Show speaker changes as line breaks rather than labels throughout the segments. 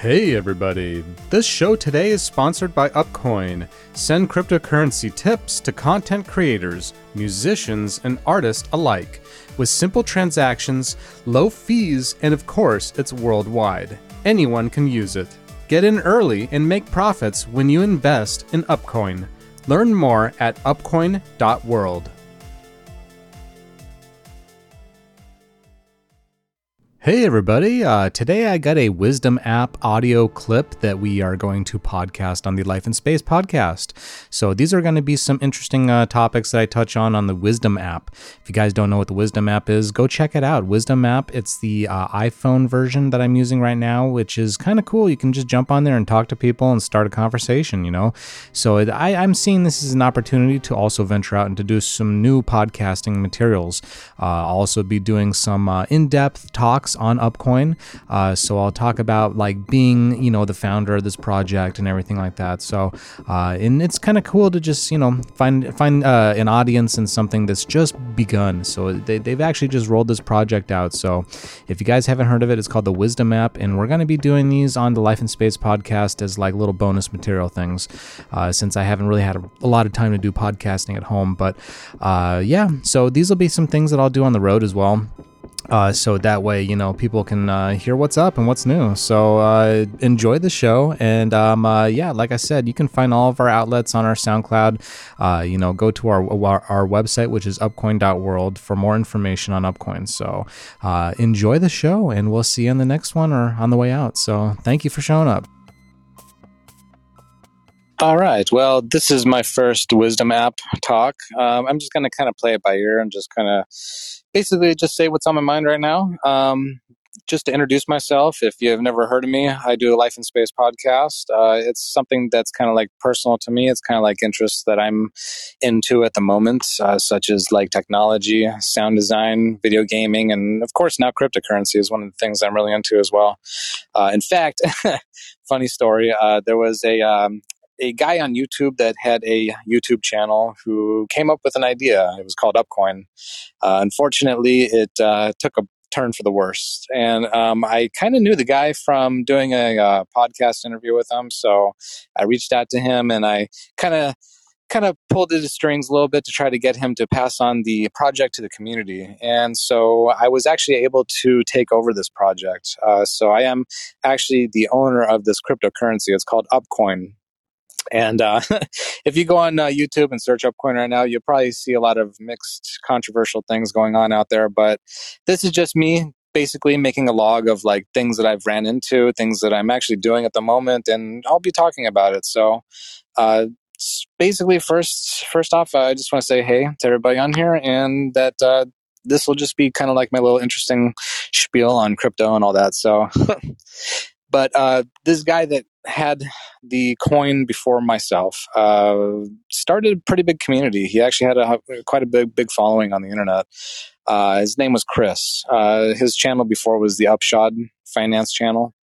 Hey everybody! This show today is sponsored by Upcoin. Send cryptocurrency tips to content creators, musicians, and artists alike. With simple transactions, low fees, and of course, it's worldwide. Anyone can use it. Get in early and make profits when you invest in Upcoin. Learn more at upcoin.world. Hey everybody, uh, today I got a Wisdom app audio clip that we are going to podcast on the Life in Space podcast. So these are going to be some interesting uh, topics that I touch on on the Wisdom app. If you guys don't know what the Wisdom app is, go check it out. Wisdom app, it's the uh, iPhone version that I'm using right now, which is kind of cool. You can just jump on there and talk to people and start a conversation, you know? So I, I'm seeing this as an opportunity to also venture out and to do some new podcasting materials. Uh, I'll also be doing some uh, in-depth talks on Upcoin. Uh, so I'll talk about like being, you know, the founder of this project and everything like that. So, uh, and it's kind of cool to just, you know, find find uh, an audience and something that's just begun. So they, they've actually just rolled this project out. So if you guys haven't heard of it, it's called the Wisdom app, and we're going to be doing these on the Life in Space podcast as like little bonus material things, uh, since I haven't really had a, a, lot of time to do podcasting at home. But uh, yeah, so these will be some things that I'll do on the road as well. Uh, so that way, you know, people can uh, hear what's up and what's new. So uh, enjoy the show. And um, uh, yeah, like I said, you can find all of our outlets on our SoundCloud. Uh, you know, go to our, our, our website, which is upcoin.world, for more information on Upcoin. So uh, enjoy the show, and we'll see you on the next one or on the way out. So thank you for showing up.
All right. Well, this is my first Wisdom app talk. Um, I'm just going to kind of play it by ear and just kind of basically just say what's on my mind right now. Um, just to introduce myself, if you've never heard of me, I do a Life in Space podcast. Uh, it's something that's kind of like personal to me. It's kind of like interests that I'm into at the moment, uh, such as like technology, sound design, video gaming, and of course now cryptocurrency is one of the things I'm really into as well. Uh, in fact, funny story, uh, there was a um, a guy on YouTube that had a YouTube channel who came up with an idea. It was called Upcoin. Uh, unfortunately, it uh, took a turn for the worst. And um, I kind of knew the guy from doing a uh, podcast interview with him. So I reached out to him and I kind of kind of pulled at his strings a little bit to try to get him to pass on the project to the community. And so I was actually able to take over this project. Uh, so I am actually the owner of this cryptocurrency. It's called Upcoin. And uh, if you go on uh, YouTube and search Upcoin right now, you'll probably see a lot of mixed, controversial things going on out there. But this is just me basically making a log of like things that I've ran into, things that I'm actually doing at the moment, and I'll be talking about it. So, uh, basically, first first off, I just want to say hey to everybody on here, and that uh, this will just be kind of like my little interesting spiel on crypto and all that. So. but uh, this guy that had the coin before myself. Uh, started a pretty big community. He actually had a quite a big big following on the internet. Uh, his name was Chris. Uh, his channel before was the Upshot Finance channel.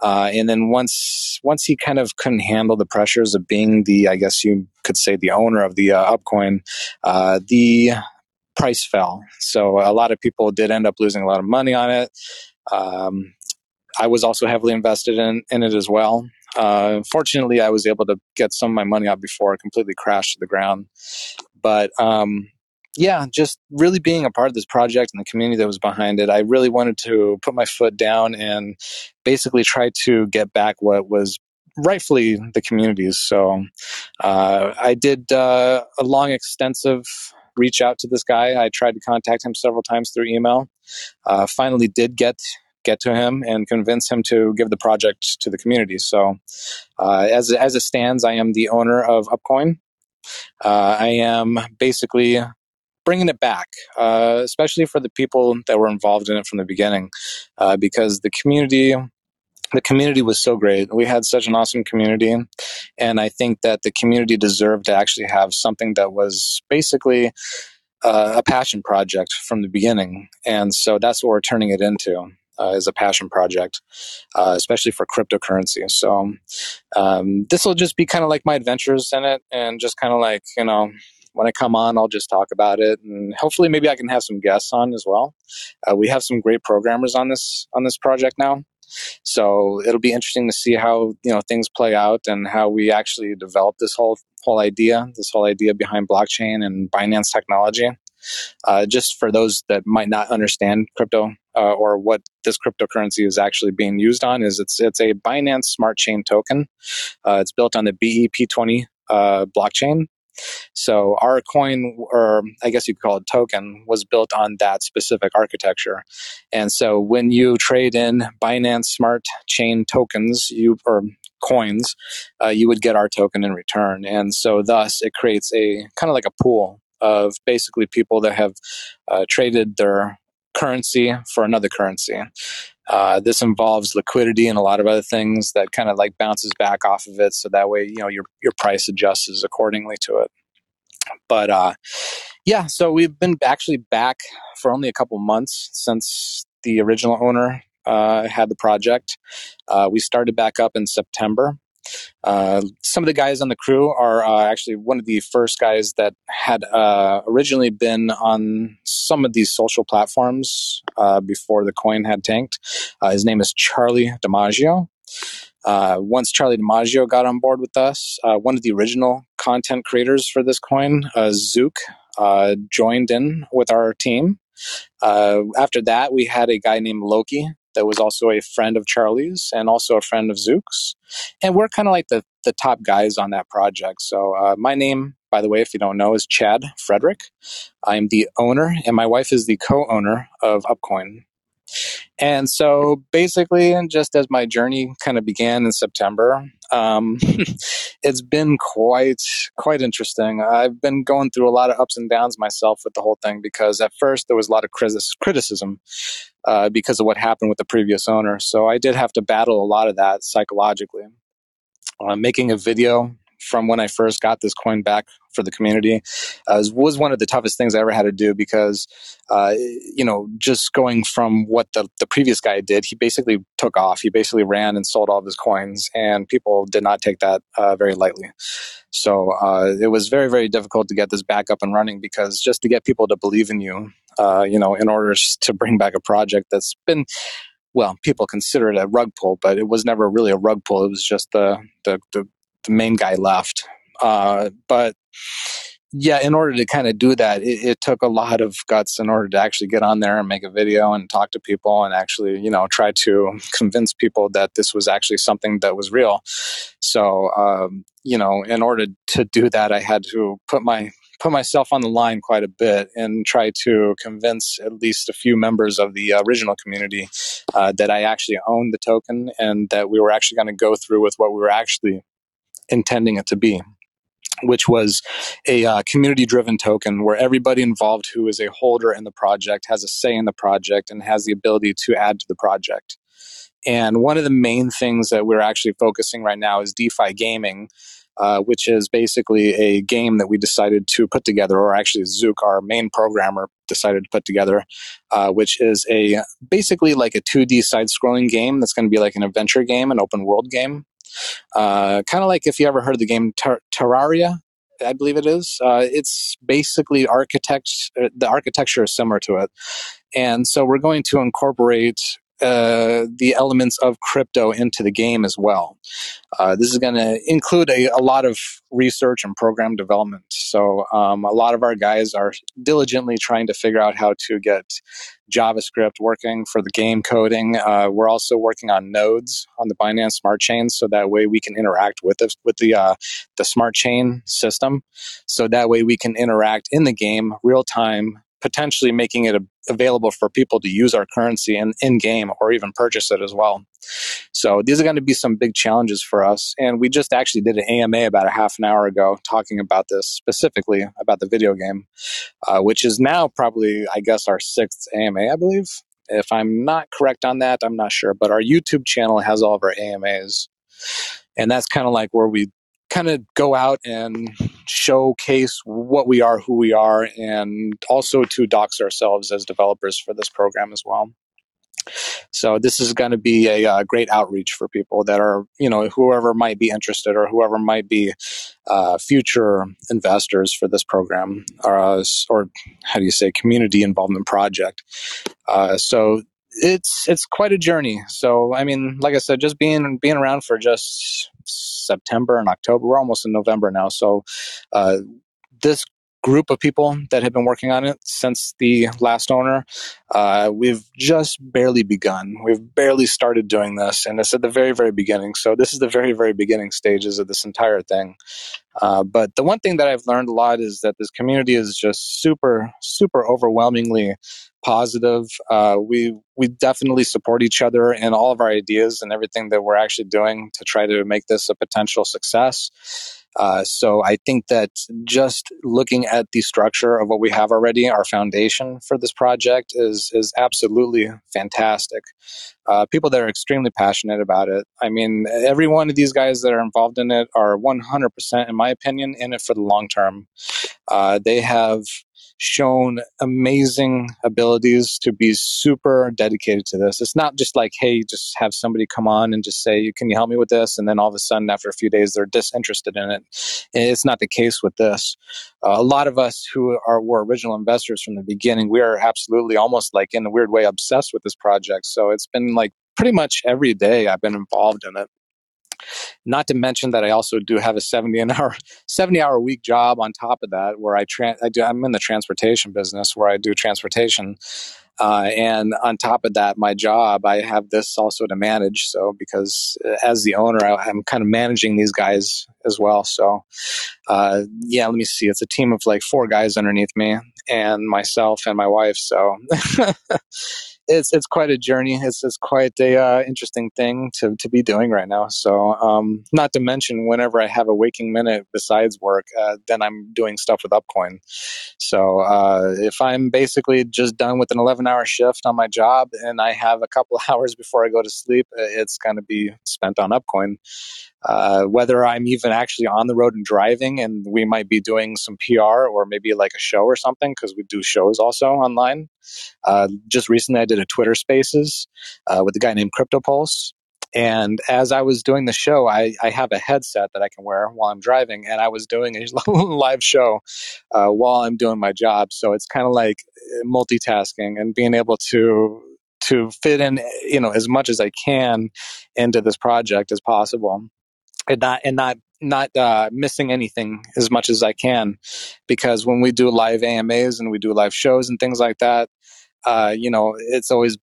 Uh, and then once once he kind of couldn't handle the pressures of being the, I guess you could say, the owner of the uh, Upcoin, the price fell. So a lot of people did end up losing a lot of money on it. Um, I was also heavily invested in, in it as well. Uh, fortunately, I was able to get some of my money out before it completely crashed to the ground. But um, yeah, just really being a part of this project and the community that was behind it, I really wanted to put my foot down and basically try to get back what was rightfully the communities. So uh, I did uh, a long, extensive reach out to this guy. I tried to contact him several times through email. Uh, finally, did get get to him and convince him to give the project to the community. So, uh, as as it stands, I am the owner of Upcoin. Uh, I am basically bringing it back, uh, especially for the people that were involved in it from the beginning, uh, because the community. The community was so great. We had such an awesome community. And I think that the community deserved to actually have something that was basically uh, a passion project from the beginning. And so that's what we're turning it into uh, is a passion project, uh, especially for cryptocurrency. So um, this will just be kind of like my adventures in it, and just kind of like you know when I come on, I'll just talk about it, and hopefully maybe I can have some guests on as well. Uh, we have some great programmers on this on this project now. So it'll be interesting to see how you know things play out and how we actually develop this whole whole idea, this whole idea behind blockchain and Binance technology. Uh, just for those that might not understand crypto uh, or what this cryptocurrency is actually being used on, is it's it's a Binance Smart Chain token. Uh, it's built on the BEP20 uh, blockchain. So our coin, or I guess you'd call it token, was built on that specific architecture. And so when you trade in Binance Smart Chain tokens, you or coins, uh, you would get our token in return. And so thus it creates a kind of like a pool of basically people that have uh, traded their currency for another currency. Uh, this involves liquidity and a lot of other things that kind of like bounces back off of it, so that way you know your your price adjusts accordingly to it. But uh, yeah, so we've been actually back for only a couple months since the original owner uh, had the project. Uh, we started back up in September. Uh, some of the guys on the crew are uh, actually one of the first guys that had uh, originally been on some of these social platforms uh, before the coin had tanked. Uh, his name is Charlie DiMaggio. Uh, once Charlie DiMaggio got on board with us, one of the original content creators for this coin, Zook, joined in with our team. after that, we had a guy named Loki that was also a friend of Charlie's and also a friend of Zook's. And we're kind of like the, the top guys on that project. So, uh, my name, by the way, if you don't know, is Chad Frederick. I'm the owner, and my wife is the co owner of Upcoin. And so basically, and just as my journey kind of began in September, um, it's been quite quite interesting. I've been going through a lot of ups and downs myself with the whole thing because at first there was a lot of criticism uh, because of what happened with the previous owner. So I did have to battle a lot of that psychologically. Uh, making a video from when I first got this coin back for the community uh, was one of the toughest things I ever had to do because, uh, you know, just going from what the, the previous guy did, he basically took off. He basically ran and sold all of his coins, and people did not take that uh, very lightly. So uh, it was very, very difficult to get this back up and running because just to get people to believe in you, uh, you know, in order to bring back a project that's been well, people consider it a rug pull, but it was never really a rug pull. It was just the the, the the main guy left. Uh, but yeah, in order to kind of do that, it, it, took a lot of guts in order to actually get on there and make a video and talk to people and actually, you know, try to convince people that this was actually something that was real. So, um, you know, in order to do that, I had to put my put myself on the line quite a bit and try to convince at least a few members of the original community uh, that I actually owned the token and that we were actually going to go through with what we were actually intending it to be which was a uh, community driven token where everybody involved who is a holder in the project has a say in the project and has the ability to add to the project. And one of the main things that we're actually focusing right now is DeFi gaming, uh, which is basically a game that we decided to put together, or actually Zook, our main programmer, decided to put together, uh, which is a basically like a 2D side scrolling game that's going to be like an adventure game, an open world game uh, kind of like if you ever heard of the game Ter- Terraria, I believe it is. Uh, it's basically architect. Uh, the architecture is similar to it, and so we're going to incorporate uh, the elements of crypto into the game as well. Uh, this is going to include a, a, lot of research and program development. So, um, a lot of our guys are diligently trying to figure out how to get JavaScript working for the game coding. Uh, we're also working on nodes on the Binance Smart Chain, so that way we can interact with the, with the uh, the Smart Chain system. So that way we can interact in the game real time potentially making it available for people to use our currency in, in game or even purchase it as well. So these are going to be some big challenges for us. And we just actually did an AMA about a half an hour ago talking about this specifically about the video game, uh, which is now probably, I guess, our sixth AMA, I believe. If I'm not correct on that, I'm not sure. But our YouTube channel has all of our AMAs. And that's kind of like where we kind of go out and showcase what we are, who we are, and also to dox ourselves as developers for this program as well. So this is going to be a, uh, great outreach for people that are, you know, whoever might be interested or whoever might be uh, future investors for this program, or, uh, or how do you say, community involvement project. Uh, so it's it's quite a journey. So I mean, like I said, just being being around for just September and October, we're almost in November now. So uh, this group of people that have been working on it since the last owner, uh, we've just barely begun. We've barely started doing this, and it's at the very very beginning. So this is the very very beginning stages of this entire thing. Uh, but the one thing that I've learned a lot is that this community is just super, super overwhelmingly positive. Uh, we we definitely support each other in all of our ideas and everything that we're actually doing to try to make this a potential success. Uh, so I think that just looking at the structure of what we have already, our foundation for this project is is absolutely fantastic. Uh, people that are extremely passionate about it. I mean, every one of these guys that are involved in it are 100%, in my opinion, in it for the long term. Uh, they have shown amazing abilities to be super dedicated to this. It's not just like, hey, just have somebody come on and just say, can you help me with this? And then all of a sudden, after a few days, they're disinterested in it. It's not the case with this. Uh, a lot of us who are were original investors from the beginning, we are absolutely almost like in a weird way obsessed with this project. So it's been like pretty much every day I've been involved in it. Not to mention that I also do have a 70 an hour 70 hour week job on top of that where I, tra- I do I'm in the transportation business where I do transportation uh, and on top of that, my job, I have this also to manage. So, because uh, as the owner, I, am kind of managing these guys as well. So, uh, yeah, let me see. It's a team of like four guys underneath me and myself and my wife. So, it's it's quite a journey. It's it's quite a uh, interesting thing to to be doing right now. So, um, not to mention, whenever I have a waking minute besides work, uh, then I'm doing stuff with Upcoin. So, uh, if I'm basically just done with an 11 hour shift on my job and I have a couple hours before I go to sleep, uh, it's going to be spent on Upcoin. Uh, whether I'm even actually on the road and driving, and we might be doing some PR or maybe like a show or something because we do shows also online. Uh, just recently, I did a Twitter Spaces uh, with a guy named CryptoPulse. And as I was doing the show, I, I, have a headset that I can wear while I'm driving, and I was doing a live show uh, while I'm doing my job. So it's kind of like multitasking and being able to to fit in, you know, as much as I can into this project as possible, and not and not not uh, missing anything as much as I can, because when we do live AMAs and we do live shows and things like that, uh, you know, it's always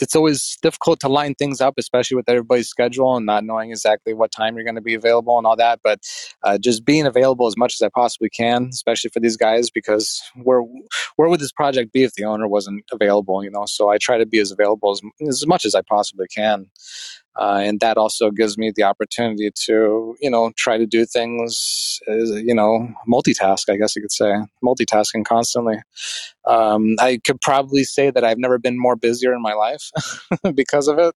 it's always difficult to line things up, especially with everybody's schedule and not knowing exactly what time you're going to be available and all that. But uh, just being available as much as I possibly can, especially for these guys, because where where would this project be if the owner wasn't available? You know, so I try to be as available as as much as I possibly can. Uh, and that also gives me the opportunity to, you know, try to do things, you know, multitask, I guess you could say, multitasking constantly. Um, I could probably say that I've never been more busier in my life because of it.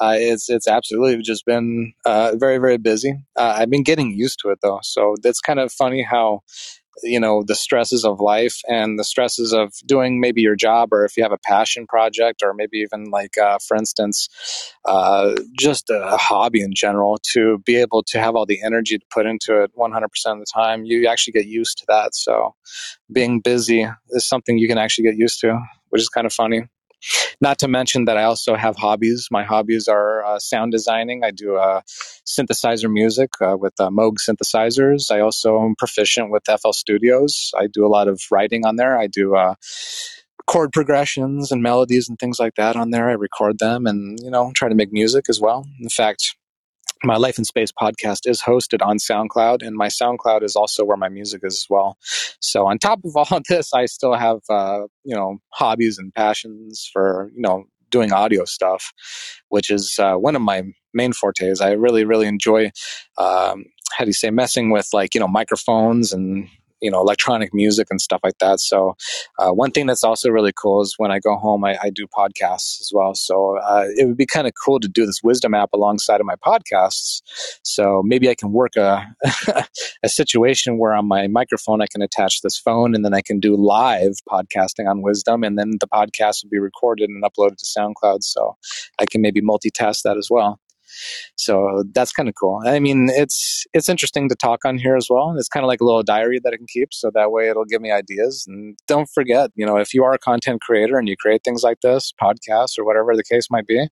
Uh, it's it's absolutely just been uh, very very busy. Uh, I've been getting used to it though, so that's kind of funny how you know the stresses of life and the stresses of doing maybe your job or if you have a passion project or maybe even like uh, for instance uh, just a hobby in general to be able to have all the energy to put into it 100% of the time you actually get used to that. So being busy is something you can actually get used to which is kind of funny not to mention that I also have hobbies. My hobbies are uh, sound designing. I do uh, synthesizer music uh, with uh, Moog synthesizers. I also am proficient with FL Studios. I do a lot of writing on there. I do uh, chord progressions and melodies and things like that on there. I record them and, you know, try to make music as well. In fact, my Life in Space podcast is hosted on SoundCloud, and my SoundCloud is also where my music is as well. So, on top of all of this, I still have uh, you know hobbies and passions for you know doing audio stuff, which is uh, one of my main fortes. I really, really enjoy, um, how do you say, messing with like you know microphones and you know electronic music and stuff like that. So uh, one thing that's also really cool is when I go home, I, I do podcasts as well. So uh, it would be kind of cool to do this wisdom app alongside of my podcasts. So maybe I can work a a situation where on my microphone I can attach this phone and then I can do live podcasting on wisdom, and then the podcast will be recorded and uploaded to SoundCloud. So I can maybe multitask that as well. So that's kind of cool. I mean, it's it's interesting to talk on here as well. It's kind of like a little diary that I can keep, so that way it'll give me ideas. And don't forget, you know, if you are a content creator and you create things like this, podcasts or whatever the case might be,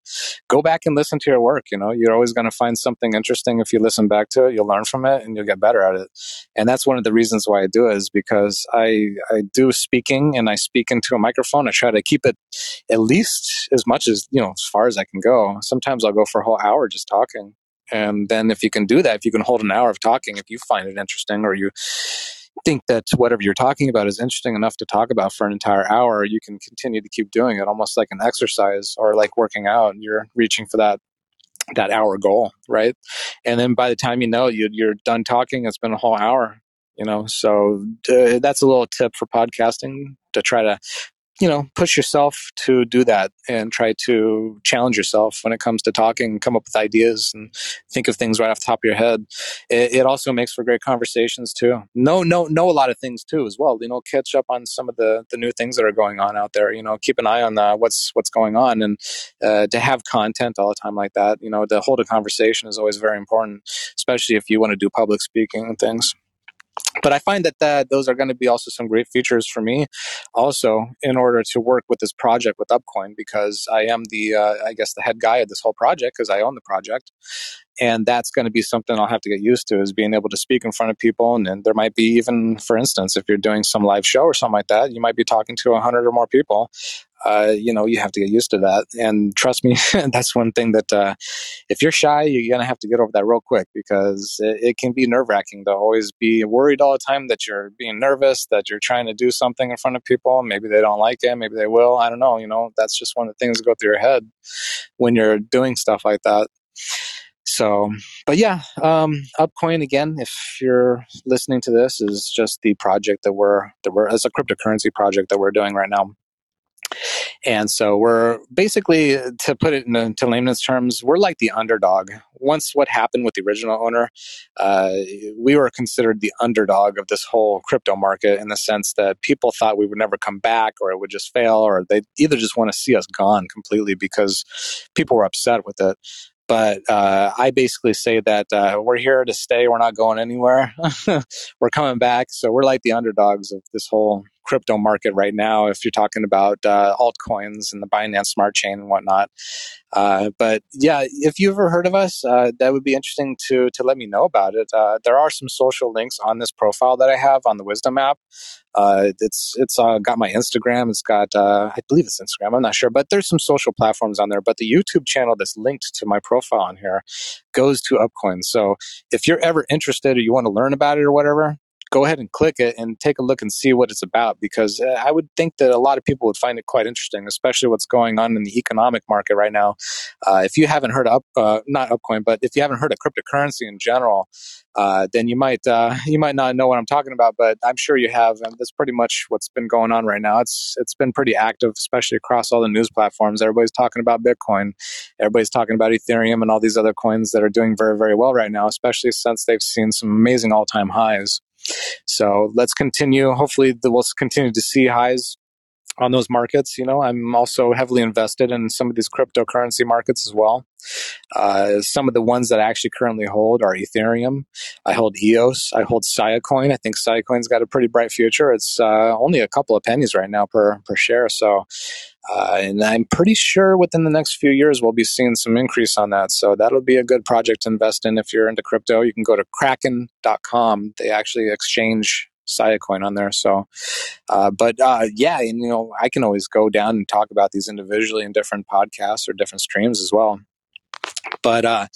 go back and listen to your work. You know, you're always going to find something interesting if you listen back to it. You'll learn from it and you'll get better at it. And that's one of the reasons why I do it is because I I do speaking and I speak into a microphone. I try to keep it at least as much as you know as far as I can go. Sometimes I'll go for a whole hour just talking. And then if you can do that, if you can hold an hour of talking, if you find it interesting or you think that whatever you're talking about is interesting enough to talk about for an entire hour, you can continue to keep doing it almost like an exercise or like working out. You're reaching for that that hour goal, right? And then by the time you know you, you're done talking, it's been a whole hour. You know, so uh, that's a little tip for podcasting to try to you know, push yourself to do that and try to challenge yourself when it comes to talking, come up with ideas and think of things right off the top of your head. It, it, also makes for great conversations too. Know, know, know a lot of things too as well. You know, catch up on some of the, the new things that are going on out there. You know, keep an eye on uh, what's what's going on, and uh, to have content all the time like that. You know, to hold a conversation is always very important, especially if you want to do public speaking and things but I find that, that those are going to be also some great features for me, also in order to work with this project with Upcoin because I am the uh, I guess the head guy of this whole project because I own the project, and that's going to be something I'll have to get used to is being able to speak in front of people, and, and there might be even, for instance, if you're doing some live show or something like that, you might be talking to a hundred or more people, uh, you know, you have to get used to that. And trust me, that's one thing that uh, if you're shy, you're going to have to get over that real quick because it, it can be nerve wracking to always be worried all the time that you're being nervous, that you're trying to do something in front of people. Maybe they don't like it, maybe they will. I don't know. You know, that's just one of the things that go through your head when you're doing stuff like that. So, but yeah, um, Upcoin again. If you're listening to this, is just the project that we're that we're as a cryptocurrency project that we're doing right now. And so we're basically, to put it into layman's terms, we're like the underdog. Once what happened with the original owner, uh, we were considered the underdog of this whole crypto market in the sense that people thought we would never come back or it would just fail or they either just want to see us gone completely because people were upset with it. But uh, I basically say that uh, we're here to stay. We're not going anywhere. we're coming back. So we're like the underdogs of this whole crypto market right now. If you're talking about uh, altcoins and the Binance Smart Chain and whatnot. Uh, but yeah, if you've ever heard of us, uh, that would be interesting to to let me know about it. Uh, there are some social links on this profile that I have on the Wisdom app. Uh, it's it's uh, got my Instagram. It's got I believe it's Instagram. I'm not sure, but there's some social platforms on there. But the YouTube channel that's linked to my profile on here goes to Upcoin. So if you're ever interested or you want to learn about it or whatever, go ahead and click it and take a look and see what it's about because uh, I would think that a lot of people would find it quite interesting, especially what's going on in the economic market right now. Uh, if you haven't heard of uh, not Upcoin, but if you haven't heard of cryptocurrency in general, uh, then you might uh, you might not know what I'm talking about, but I'm sure you have, and that's pretty much what's been going on right now. It's it's been pretty active, especially across all the news platforms. Everybody's talking about Bitcoin, everybody's talking about Ethereum, and all these other coins that are doing very very well right now, especially since they've seen some amazing all time highs. So let's continue. Hopefully, we'll continue to see highs on those markets. You know, I'm also heavily invested in some of these cryptocurrency markets as well. Uh, some of the ones that I actually currently hold are Ethereum. I hold EOS. I hold Siacoin. I think Siacoin's got a pretty bright future. It's uh, only a couple of pennies right now per per share. So, uh, and I'm pretty sure within the next few years we'll be seeing some increase on that. So that'll be a good project to invest in if you're into crypto. You can go to Kraken.com. They actually exchange Siacoin on there. So, uh, but uh, yeah, and you know, I can always go down and talk about these individually in different podcasts or different streams as well. But uh,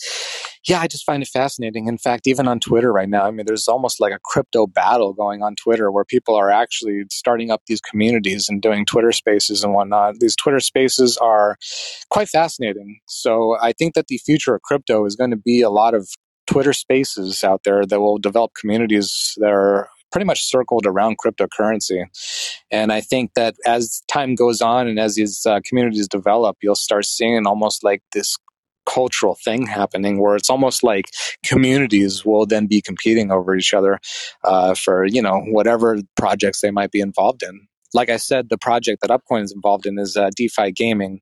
yeah, I just find it fascinating. In fact, even on Twitter right now, I mean, there's almost like a crypto battle going on Twitter where people are actually starting up these communities and doing Twitter spaces and whatnot. These Twitter spaces are quite fascinating. So I think that the future of crypto is going to be a lot of Twitter spaces out there that will develop communities that are pretty much circled around cryptocurrency. And I think that as time goes on and as these uh, communities develop, you'll start seeing almost like this cultural thing happening where it's almost like communities will then be competing over each other uh, for you know whatever projects they might be involved in like I said, the project that Upcoin is involved in is uh, DeFi gaming.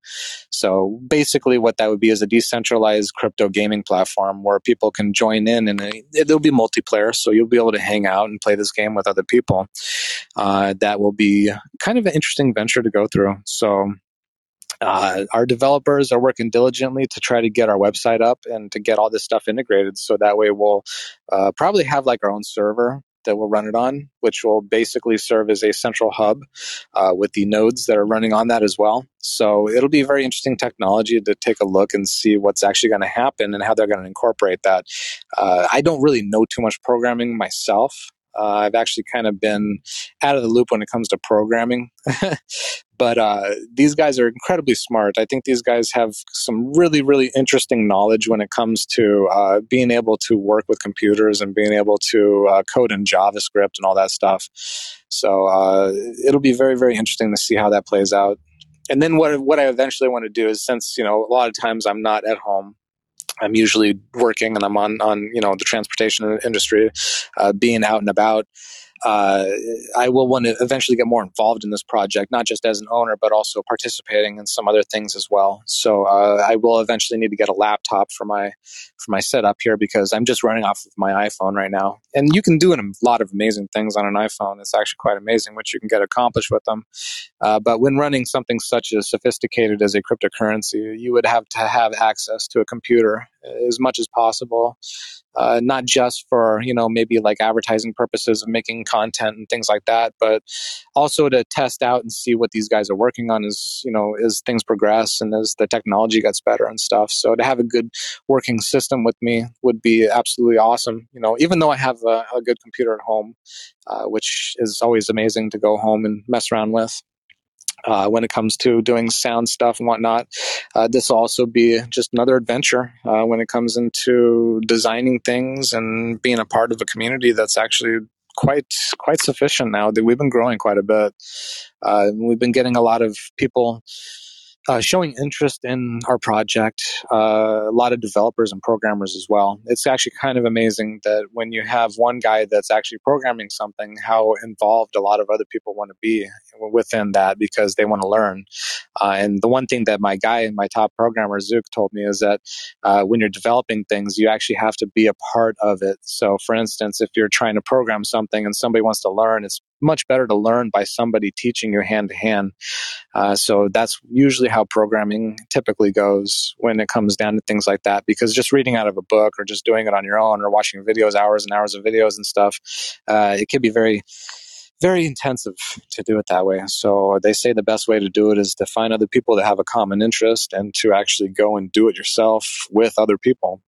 So basically, what that would be is a decentralized crypto gaming platform where people can join in, and it'll be multiplayer. So you'll be able to hang out and play this game with other people. Uh, that will be kind of an interesting venture to go through. So uh, our developers are working diligently to try to get our website up and to get all this stuff integrated. So that way we'll uh, probably have like our own server that we'll run it on, which will basically serve as a central hub uh, with the nodes that are running on that as well. So it'll be very interesting technology to take a look and see what's actually going to happen and how they're going to incorporate that. Uh, I don't really know too much programming myself. Uh, I've actually kind of been out of the loop when it comes to programming. but uh, these guys are incredibly smart. I think these guys have some really, really interesting knowledge when it comes to uh, being able to work with computers and being able to uh, code in JavaScript and all that stuff. So uh, it'll be very, very interesting to see how that plays out. And then what what I eventually want to do is since you know a lot of times I'm not at home I'm usually working and I'm on, on you know the transportation industry, uh, being out and about. Uh, I will want to eventually get more involved in this project, not just as an owner, but also participating in some other things as well. So uh, I will eventually need to get a laptop for my for my setup here because I'm just running off of my iPhone right now, and you can do a lot of amazing things on an iPhone. It's actually quite amazing what you can get accomplished with them. Uh, but when running something such as sophisticated as a cryptocurrency, you would have to have access to a computer as much as possible uh, not just for you know maybe like advertising purposes of making content and things like that, but also to test out and see what these guys are working on as you know as things progress and as the technology gets better and stuff. So to have a good working system with me would be absolutely awesome. You know, even though I have a, a good computer at home, uh, which is always amazing to go home and mess around with uh, when it comes to doing sound stuff and whatnot. Uh, this will also be just another adventure uh, when it comes into designing things and being a part of a community that's actually quite quite sufficient now. That we've been growing quite a bit. Uh, we've been getting a lot of people uh, showing interest in our project, uh, a lot of developers and programmers as well. It's actually kind of amazing that when you have one guy that's actually programming something, how involved a lot of other people want to be within that because they want to learn. Uh, and the one thing that my guy, and my top programmer, Zook, told me is that uh, when you're developing things, you actually have to be a part of it. So, for instance, if you're trying to program something and somebody wants to learn, it's much better to learn by somebody teaching you hand to hand. Uh, so that's usually how programming typically goes when it comes down to things like that. Because just reading out of a book or just doing it on your own or watching videos, hours and hours of videos and stuff, uh, it can be very very intensive to do it that way. So they say the best way to do it is to find other people that have a common interest and to actually go and do it yourself with other people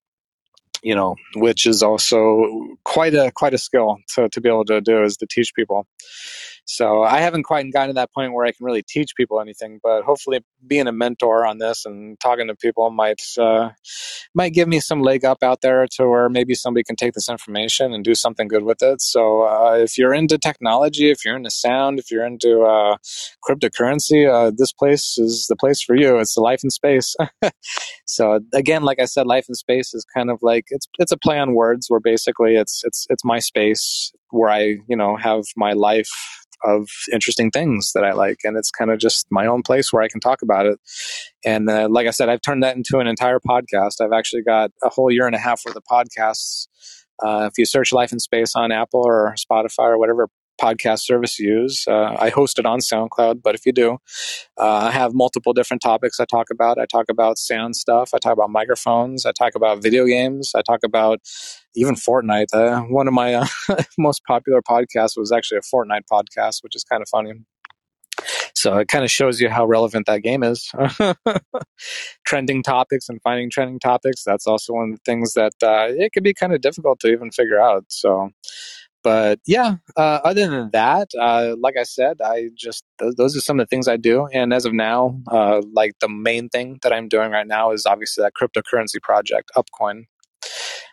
you know, which is also quite a quite a skill to, to be able to do is to teach people. So I haven't quite gotten to that point where I can really teach people anything, but hopefully being a mentor on this and talking to people might uh, might give me some leg up out there to where maybe somebody can take this information and do something good with it. So uh, if you're into technology, if you're into sound, if you're into uh, cryptocurrency, uh, this place is the place for you. It's the life in space. so again, like I said, life in space is kind of like it's it's a play on words where basically it's it's it's my space where I you know have my life of interesting things that I like. And it's kind of just my own place where I can talk about it. And uh, like I said, I've turned that into an entire podcast. I've actually got a whole year and a half worth of podcasts. Uh, if you search Life in Space on Apple or Spotify or whatever podcast service you use. Uh, I host it on SoundCloud, but if you do, uh, I have multiple different topics I talk about. I talk about sound stuff. I talk about microphones. I talk about video games. I talk about even Fortnite. Uh, one of my uh, most popular podcasts was actually a Fortnite podcast, which is kind of funny. So it kind of shows you how relevant that game is. trending topics and finding trending topics. That's also one of the things that uh, it can be kind of difficult to even figure out. So but yeah, uh, other than that, uh, like I said, I just th- those are some of the things I do. And as of now, uh, like the main thing that I'm doing right now is obviously that cryptocurrency project, Upcoin.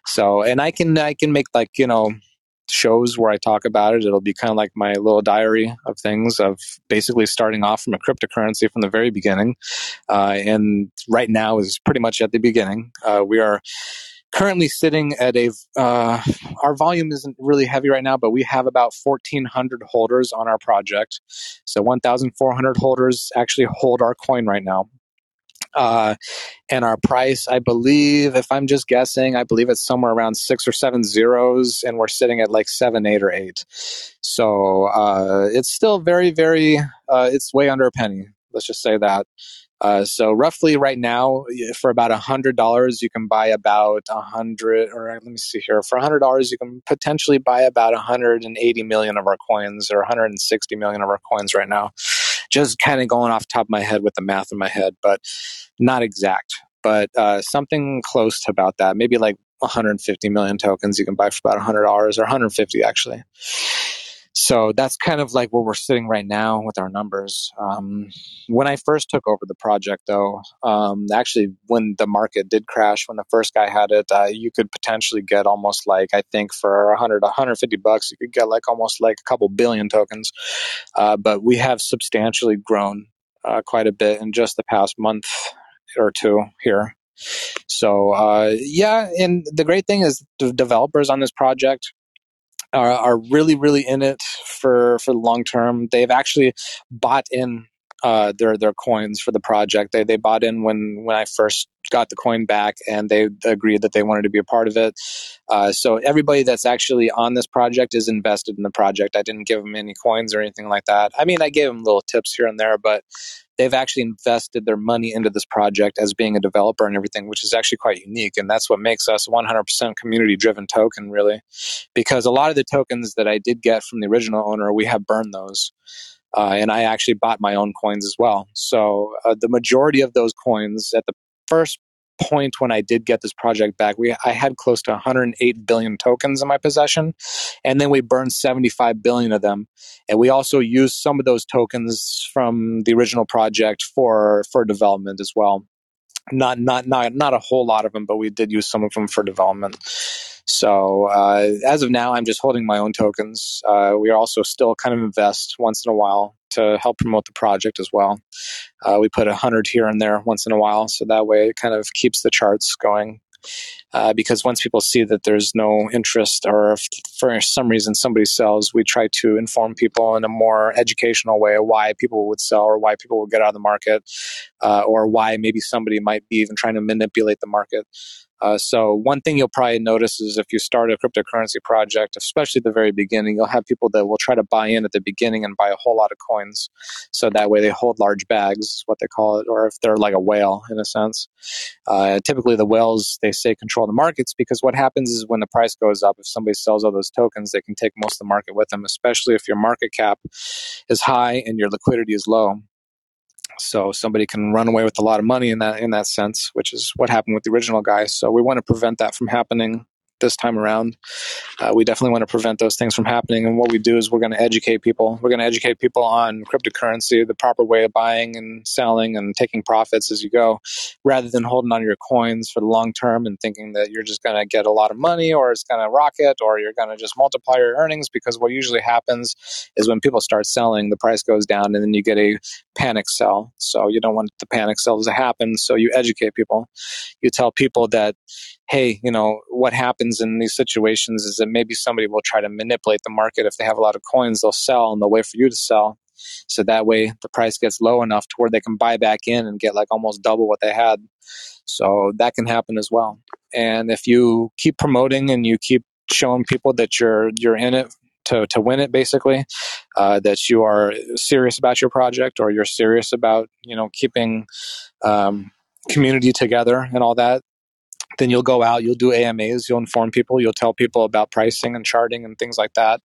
So, and I can I can make like you know shows where I talk about it. It'll be kind of like my little diary of things of basically starting off from a cryptocurrency from the very beginning. Uh, and right now is pretty much at the beginning. Uh, we are currently sitting at a uh, our volume isn't really heavy right now but we have about 1400 holders on our project. So 1400 holders actually hold our coin right now. Uh, and our price i believe if i'm just guessing i believe it's somewhere around six or seven zeros and we're sitting at like seven eight or eight. So uh, it's still very very uh, it's way under a penny. Let's just say that uh, so roughly right now, for about a hundred dollars, you can buy about a hundred, or let me see here. For a hundred dollars, you can potentially buy about 180 million of our coins, or 160 million of our coins right now. Just kind of going off top of my head with the math in my head, but not exact. But uh, something close to about that, maybe like 150 million tokens you can buy for about 100 dollars, or 150 actually. So that's kind of like where we're sitting right now with our numbers. Um, when I first took over the project, though, um, actually, when the market did crash, when the first guy had it, uh, you could potentially get almost like, I think for 100, 150 bucks, you could get like almost like a couple billion tokens. Uh, but we have substantially grown uh, quite a bit in just the past month or two here. So, uh, yeah, and the great thing is the developers on this project are, are really really in it for for the long term. They've actually bought in uh, their their coins for the project. They they bought in when when I first got the coin back, and they agreed that they wanted to be a part of it. Uh, so everybody that's actually on this project is invested in the project. I didn't give them any coins or anything like that. I mean, I gave them little tips here and there, but they've actually invested their money into this project as being a developer and everything, which is actually quite unique. And that's what makes us 100% community driven token, really. Because a lot of the tokens that I did get from the original owner, we have burned those. Uh, and I actually bought my own coins as well. So uh, the majority of those coins at the first point when I did get this project back, we I had close to 108 billion tokens in my possession, and then we burned 75 billion of them. And we also used some of those tokens from the original project for for development as well. Not not not not a whole lot of them, but we did use some of them for development. So uh, as of now, I'm just holding my own tokens. Uh, we also still kind of invest once in a while to help promote the project as well. Uh, we put a hundred here and there once in a while, so that way it kind of keeps the charts going. Uh, because once people see that there's no interest, or if for some reason somebody sells, we try to inform people in a more educational way why people would sell, or why people would get out of the market, uh, or why maybe somebody might be even trying to manipulate the market. Uh, so one thing you'll probably notice is if you start a cryptocurrency project, especially at the very beginning, you'll have people that will try to buy in at the beginning and buy a whole lot of coins. So that way they hold large bags, is what they call it, or if they're like a whale in a sense. Uh, typically the whales, they say control the markets because what happens is when the price goes up, if somebody sells all those tokens, they can take most of the market with them, especially if your market cap is high and your liquidity is low. So somebody can run away with a lot of money in that in that sense, which is what happened with the original guy. So we want to prevent that from happening this time around. Uh, we definitely want to prevent those things from happening. And what we do is we're going to educate people. We're going to educate people on cryptocurrency, the proper way of buying and selling and taking profits as you go, rather than holding on to your coins for the long term and thinking that you're just going to get a lot of money or it's going to rocket or you're going to just multiply your earnings. Because what usually happens is when people start selling, the price goes down and then you get a panic sell. So you don't want the panic sells to happen. So you educate people. You tell people that hey, you know, what happens in these situations is that maybe somebody will try to manipulate the market. If they have a lot of coins, they'll sell and they'll wait for you to sell. So that way the price gets low enough to where they can buy back in and get like almost double what they had. So that can happen as well. And if you keep promoting and you keep showing people that you're you're in it to, to win it basically uh, that you are serious about your project or you're serious about you know keeping um, community together and all that then you'll go out, you'll do AMAs, you'll inform people, you'll tell people about pricing and charting and things like that.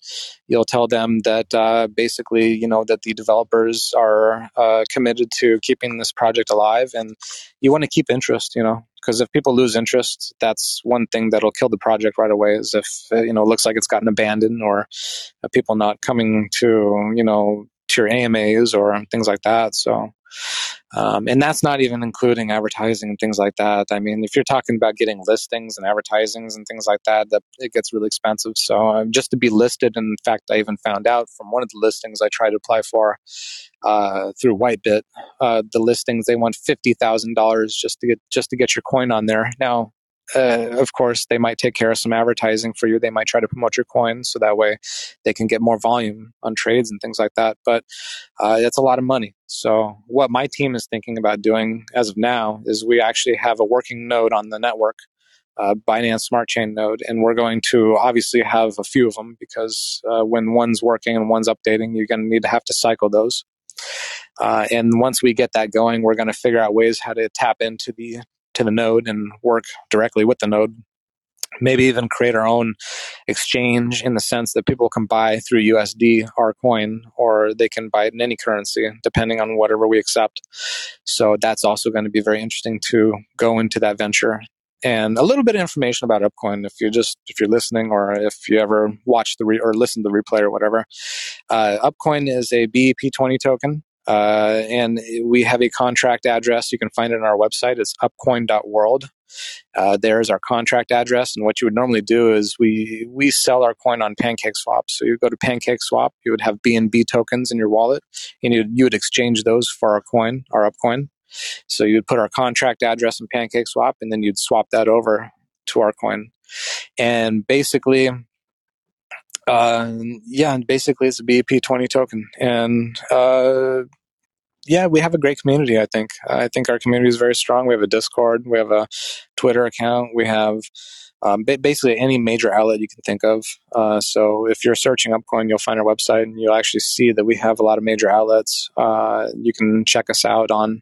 You'll tell them that uh, basically, you know, that the developers are uh, committed to keeping this project alive, and you want to keep interest, you know, because if people lose interest, that's one thing that'll kill the project right away. Is if uh, you know it looks like it's gotten abandoned or uh, people not coming to you know to your AMAs or things like that. So um, and that's not even including advertising and things like that. I mean, if you're talking about getting listings and advertisings and things like that, that it gets really expensive. So um, just to be listed, and in fact, I even found out from one of the listings I tried to apply for uh, through Whitebit, uh, the listings they want fifty thousand dollars just to get just to get your coin on there. Now, uh, of course, they might take care of some advertising for you. They might try to promote your coins so that way they can get more volume on trades and things like that. But uh, a lot of money. So, what my team is thinking about doing as of now is we actually have a working node on the network, uh, Binance Smart Chain node, and we're going to obviously have a few of them because uh, when one's working and one's updating, you're going to need to have to cycle those. Uh, and once we get that going, we're going to figure out ways how to tap into the to the node and work directly with the node. Maybe even create our own exchange in the sense that people can buy through USD our coin, or they can buy it in any currency depending on whatever we accept. So that's also going to be very interesting to go into that venture and a little bit of information about Upcoin if you're just if you're listening or if you ever watch the re- or listen to the replay or whatever. Uh, Upcoin is a BEP20 token. Uh, and we have a contract address. You can find it on our website. It's upcoin.world. Uh, there's our contract address. And what you would normally do is we we sell our coin on PancakeSwap. So you go to PancakeSwap, you would have BNB tokens in your wallet, and you you would exchange those for our coin, our upcoin. So you'd put our contract address in PancakeSwap, and then you'd swap that over to our coin. And basically, uh, yeah, and basically it's a BEP20 token. And uh, yeah, we have a great community, I think. I think our community is very strong. We have a Discord, we have a Twitter account, we have um, basically any major outlet you can think of. Uh, so if you're searching Upcoin, you'll find our website and you'll actually see that we have a lot of major outlets. Uh, you can check us out on.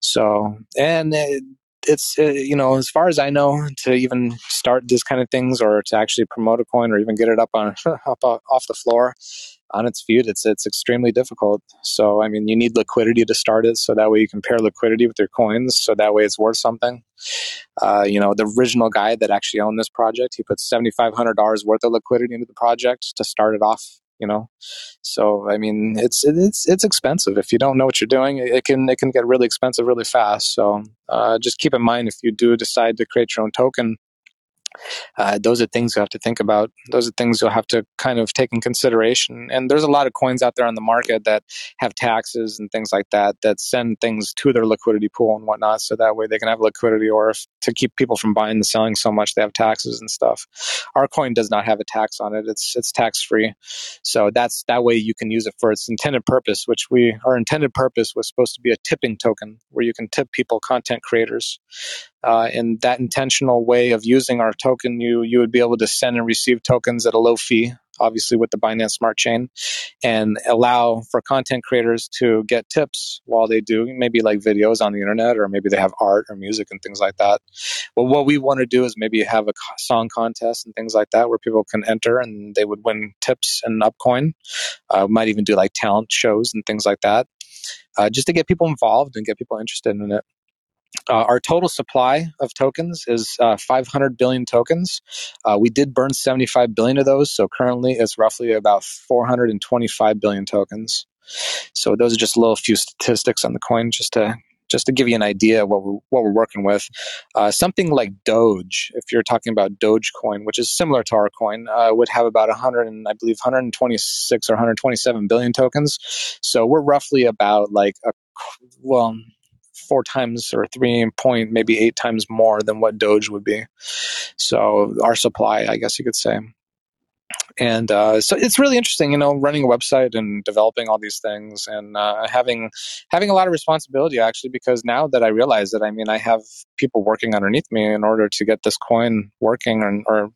So, and it, it's uh, you know as far as I know to even start this kind of things or to actually promote a coin or even get it up on up off the floor on its feet it's it's extremely difficult. So i mean you need liquidity to start it so that way you can pair liquidity with your coins so that way it's worth something. Uh, you know the original guy that actually owned this project he put $7500 worth of liquidity into the project to start it off you know? So i mean it's it's it's expensive. If you don't know what you're doing it can it can get really expensive really fast. So uh, just keep in mind if you do decide to create your own token uh, those are things you have to think about. Those are things you'll have to kind of take in consideration. And there's a lot of coins out there on the market that have taxes and things like that that send things to their liquidity pool and whatnot, so that way they can have liquidity. Or if, to keep people from buying and selling so much, they have taxes and stuff. Our coin does not have a tax on it; it's it's tax free. So that's that way you can use it for its intended purpose, which we our intended purpose was supposed to be a tipping token, where you can tip people, content creators. Uh, that intentional way of using our token, you you would be able to send and receive tokens at a low fee, obviously with the Binance Smart Chain, and allow for content creators to get tips while they do maybe like videos on the internet, or maybe they have art or music and things like that. Well, what we want to do is maybe have a song contest and things like that where people can enter and they would win tips and Upcoin. Uh, might even do like talent shows and things like that. Uh, just to get people involved and get people interested in it. Uh, our total supply of tokens is uh, 500 billion tokens. Uh, we did burn 75 billion of those, so currently it's roughly about 425 billion tokens. So those are just a little few statistics on the coin, just to just to give you an idea what we're, what we're working with. Uh, something like Doge, if you're talking about Dogecoin, which is similar to our coin, uh, would have about 100 and I believe 126 or 127 billion tokens. So we're roughly about like a well four times or three point maybe eight times more than what Doge would be. So our supply, I guess you could say. And uh, so it's really interesting, you know, running a website and developing all these things and uh, having having a lot of responsibility actually. Because now that I realize that, I mean, I have people working underneath me in order to get this coin working or, or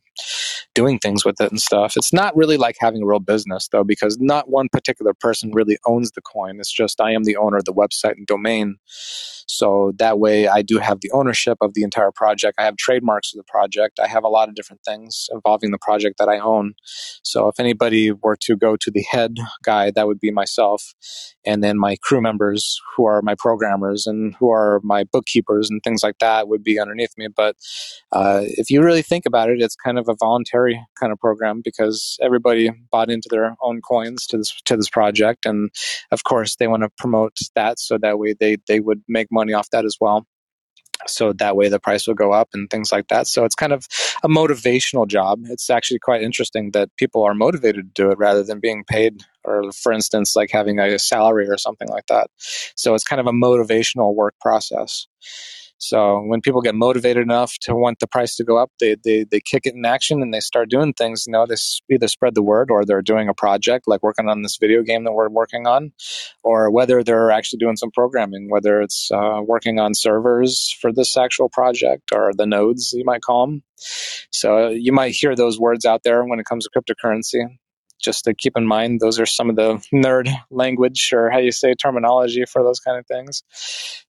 doing things with it and stuff. It's not really like having a real business though, because not one particular person really owns the coin. It's just I am the owner of the website and domain. So that way I do have the ownership of the entire project. I have trademarks of the project. I have a lot of different things involving the project that I own. So if anybody were to go to the head guy, that would be myself. And then my crew members who are my programmers and who are my bookkeepers and things like that would be underneath me. But uh, if you really think about it, it's kind of a voluntary kind of program because everybody bought into their own coins to this to this project, and of course they want to promote that so that way they they would make money off that as well. So that way the price will go up and things like that. So it's kind of a motivational job. It's actually quite interesting that people are motivated to do it rather than being paid or for instance like having a salary or something like that. So it's kind of a motivational work process So when people get motivated enough to want the price to go up, they, they, they kick it in action and they start doing things. You know, they either spread the word or they're doing a project like working on this video game that we're working on, or whether they're actually doing some programming, whether it's uh, working on servers for this actual project or the nodes, you might call them. So you might hear those words out there when it comes to cryptocurrency just to keep in mind those are some of the nerd language or how you say terminology for those kind of things.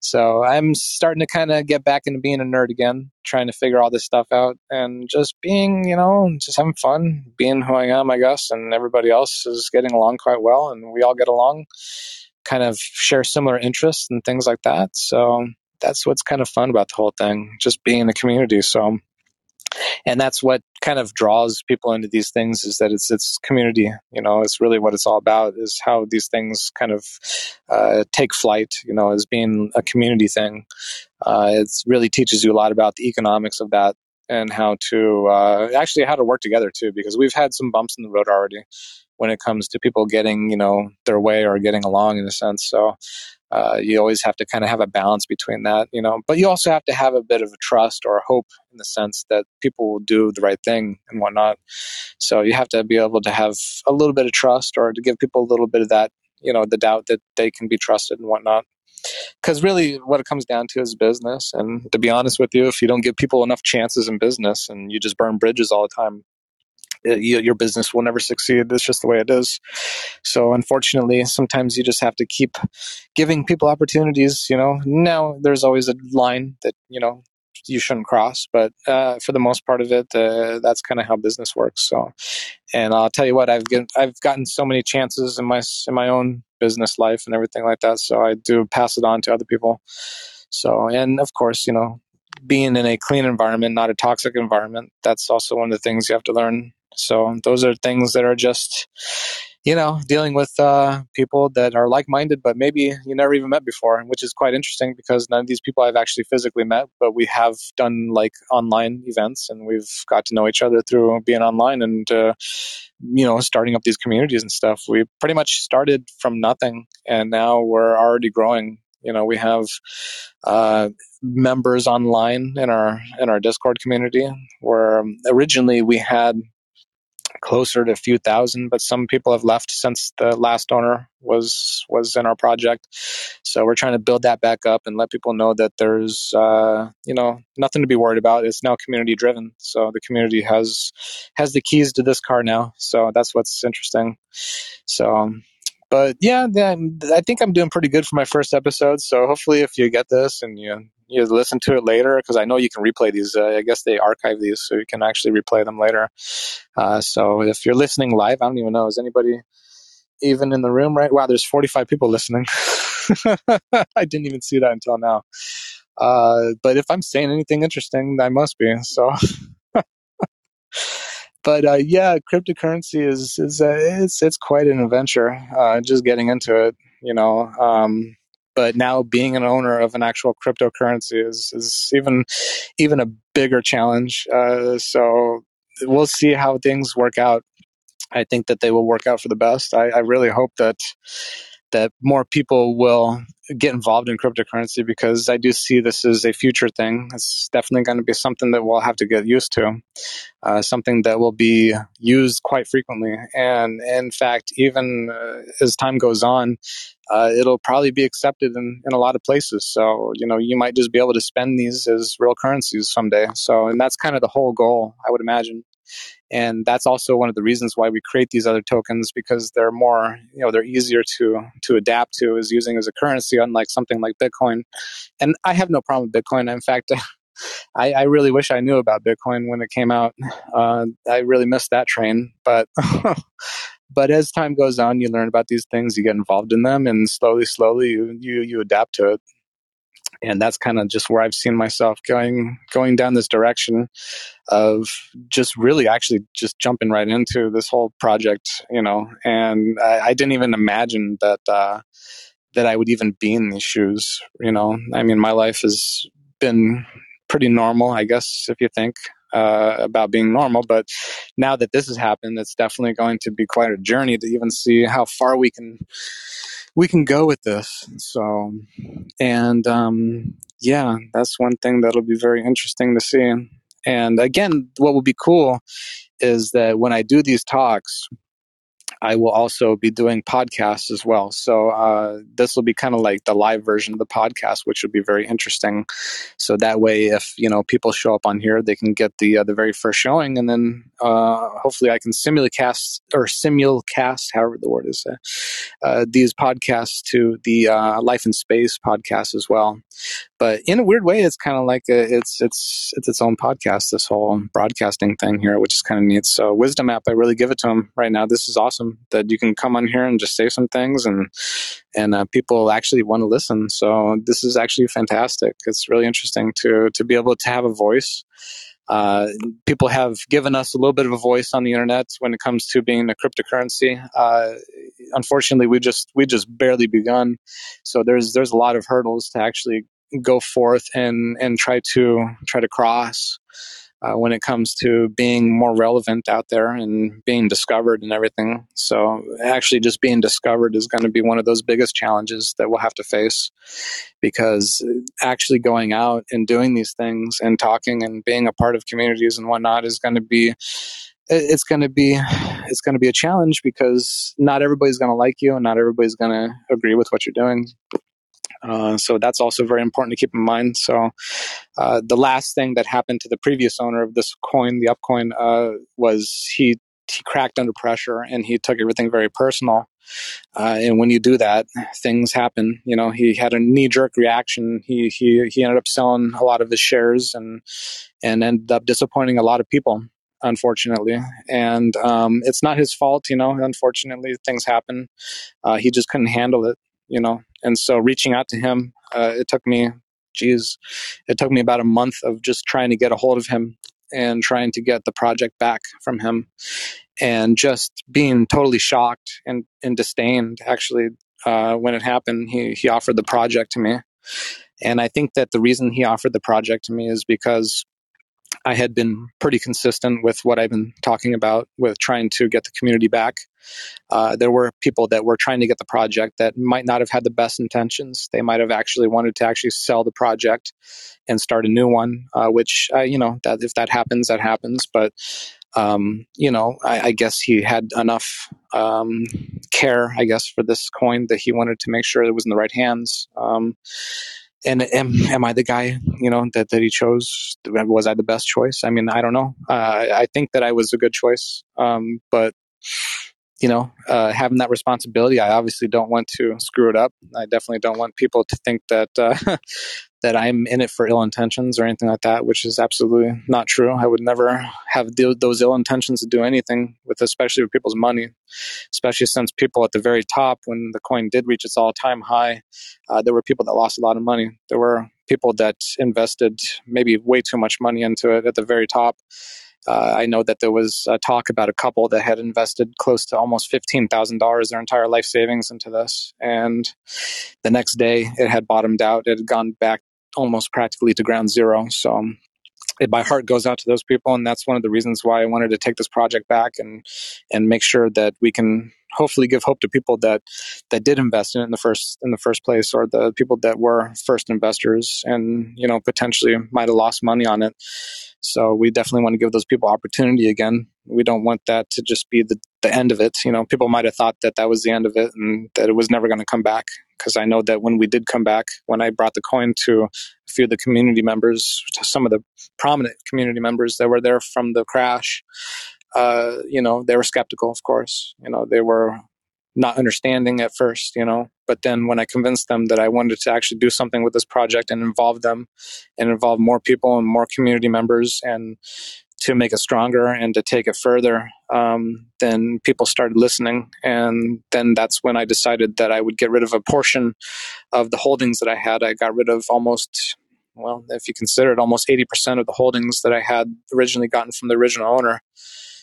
So i'm starting to kind of get back into being a nerd again trying to figure all this stuff out and just being you know just having fun being who i am i guess and everybody else is getting along quite well and we all get along kind of share similar interests and things like that. So that's what's kind of fun about the whole thing just being in the community. So and that's what kind of draws people into these things is that it's it's community you know it's really what it's all about is how these things kind of uh, take flight you know as being a community thing. Uh, it really teaches you a lot about the economics of that and how to uh, actually how to work together too because we've had some bumps in the road already when it comes to people getting you know their way or getting along in a sense. So uh, you always have to kind of have a balance between that, you know. But you also have to have a bit of a trust or a hope in the sense that people will do the right thing and whatnot. So you have to be able to have a little bit of trust or to give people a little bit of that, you know, the doubt that they can be trusted and whatnot. Because really, what it comes down to is business. And to be honest with you, if you don't give people enough chances in business and you just burn bridges all the time, your business will never succeed. It's just the way it is. So unfortunately, sometimes you just have to keep giving people opportunities. You know, now there's always a line that you know you shouldn't cross, but uh, for the most part of it, uh, that's kind of how business works. So, and I'll tell you what, I've get, I've gotten so many chances in my in my own business life and everything like that. So I do pass it on to other people. So, and of course, you know, being in a clean environment, not a toxic environment, that's also one of the things you have to learn so those are things that are just, you know, dealing with uh, people that are like minded, but maybe you never even met before, which is quite interesting because none of these people I've actually physically met, but we have done like online events and we've got to know each other through being online and, uh, you know, starting up these communities and stuff. We pretty much started from nothing and now we're already growing. You know, we have uh, members online in our in our Discord community. Where originally we had closer to a few thousand, but some people have left since the last owner was was in our project. So we're trying to build that back up and let people know that there's uh, you know nothing to be worried about. It's now community driven. So the community has has the keys to this car now. So that's what's interesting. So but yeah, I think I'm doing pretty good for my first episode. So hopefully, if you get this and you you listen to it later, because I know you can replay these. Uh, I guess they archive these, so you can actually replay them later. Uh, so if you're listening live, I don't even know is anybody even in the room right? Wow, there's 45 people listening. I didn't even see that until now. Uh, but if I'm saying anything interesting, I must be. So. but uh, yeah, cryptocurrency is is uh, it's it's quite an adventure. Uh, just getting into it, you know. Um, but now being an owner of an actual cryptocurrency is is even even a bigger challenge. Uh, so we'll see how things work out. I think that they will work out for the best. I, I really hope that that more people will get involved in cryptocurrency because I do see this as a future thing. It's definitely going to be something that we'll have to get used to, uh, something that will be used quite frequently. And in fact, even uh, as time goes on, uh, it'll probably be accepted in, in a lot of places. So, you know, you might just be able to spend these as real currencies someday. So, and that's kind of the whole goal, I would imagine and that's also one of the reasons why we create these other tokens because they're more you know they're easier to to adapt to is using as a currency unlike something like bitcoin and i have no problem with bitcoin in fact I, I really wish I knew about Bitcoin when it came out. Uh, I really missed that train, but but as time goes on, you learn about these things, you get involved in them, and slowly, slowly, you you, you adapt to it and that's kind of just where I've seen myself going going down this direction of just really actually just jumping right into this whole project, you know. And I, I didn't even imagine that uh, that I would even be in these shoes, you know. I mean, my life has been pretty normal, I guess, if you think. uh, about being normal. But now that this has happened, it's definitely going to be quite a journey to even see how far we can we can go with this. So, and um, yeah, that's one thing that'll be very interesting to see. And again, what will be cool is that when I do these talks, I will also be doing podcasts as well. So uh, this will be kind of like the live version of the podcast, which would be very interesting. So that way, if you know people show up on here, they can get the uh, the very first showing, and then uh, hopefully I can simulcast or simulcast, however the word is, uh, uh, these podcasts to the uh, Life in Space podcast as well but in a weird way, it's kind of like a, it's it's it's its own podcast. This whole broadcasting thing here, which is kind of neat. So Wisdom app, I really give it to them right now. This is awesome that you can come on here and just say some things, and and uh, people actually want to listen. So this is actually fantastic. It's really interesting to to be able to have a voice uh, people have given us a little bit of a voice on the internet when it comes to being a cryptocurrency. Uh, unfortunately, we just we just barely begun. So there's there's a lot of hurdles to actually go forth and and try to try to cross uh, when it comes to being more relevant out there and being discovered and everything. So, actually, just being discovered is going to be one of those biggest challenges that we'll have to face because actually going out and doing these things and talking and being a part of communities and whatnot is going to be it's going to be it's going to be a challenge because not everybody's going to like you and not everybody's going to agree with what you're doing uh, so that's also very important to keep in mind. So uh, the last thing that happened to the previous owner of this coin, the upcoin, uh, was he he cracked under pressure and he took everything very personal. Uh, and when you do that, things happen. You know, he had a knee jerk reaction. He he he ended up selling a lot of his shares and and ended up disappointing a lot of people unfortunately. And um, it's not his fault, you know. Unfortunately, things happen. Uh, he just couldn't handle it you know. And so reaching out to him, uh, it took me, geez, it took me about a month of just trying to get a hold of him and trying to get the project back from him, and just being totally shocked and, and disdained. Actually, uh, when it happened, he he offered the project to me, and I think that the reason he offered the project to me is because I had been pretty consistent with what I've been talking about with trying to get the community back. Uh, there were people that were trying to get the project that might not have had the best intentions. They might have actually wanted to actually sell the project and start a new one, uh, which uh, you know that if that happens, that happens. But um, you know, I, I, guess he had enough um, care, I guess, for this coin that he wanted to make sure it was in the right hands. Um, and am, am I the guy, you know, that, that he chose? Was I the best choice? I mean, I don't know. Uh, I think that I was a good choice. Um, but, you know, uh, having that responsibility, I obviously don't want to screw it up. I definitely don't want people to think that, uh, that I'm in it for ill intentions or anything like that, which is absolutely not true. I would never have those ill intentions to do anything with, especially with people's money, especially since people at the very top, when the coin did reach its all time high, uh, there were people that lost a lot of money. There were people that invested maybe way too much money into it at the very top. Uh, I know that there was a talk about a couple that had invested close to almost $15,000 their entire life savings into this. And the next day it had bottomed out. It had gone back almost practically to ground zero. So um, it, my heart goes out to those people. And that's one of the reasons why I wanted to take this project back and, and make sure that we can hopefully give hope to people that that did invest in it in the first in the first place or the people that were first investors and you know potentially might have lost money on it so we definitely want to give those people opportunity again. We don't want that to just be the, the end of it. You know, people might have thought that that was the end of it and that it was never going to come back. Because I know that when we did come back, when I brought the coin to a few of the community members, to some of the prominent community members that were there from the crash, uh, you know, they were skeptical, of course. You know, they were not understanding at first, you know. But then when I convinced them that I wanted to actually do something with this project and involve them and involve more people and more community members and to make it stronger and to take it further, um, then people started listening. And then that's when I decided that I would get rid of a portion of the holdings that I had. I got rid of almost well, if you consider it, almost 80% of the holdings that I had originally gotten from the original owner.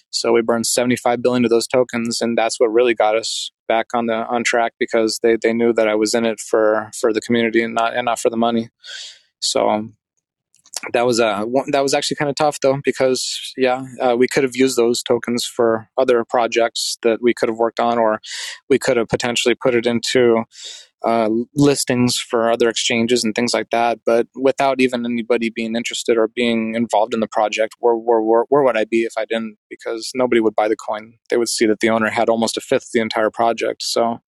So we burned 75 billion of those tokens, and that's what really got us back on the on track because they, they knew that I was in it for for the community and not and not for the money. So that was uh that was actually kind of tough though because yeah uh, we could have used those tokens for other projects that we could have worked on or we could have potentially put it into uh, listings for other exchanges and things like that. But without even anybody being interested or being involved in the project where, where, where, where would i be if i didn't? Because nobody would buy the coin. They would see that the owner had almost a fifth the entire project. So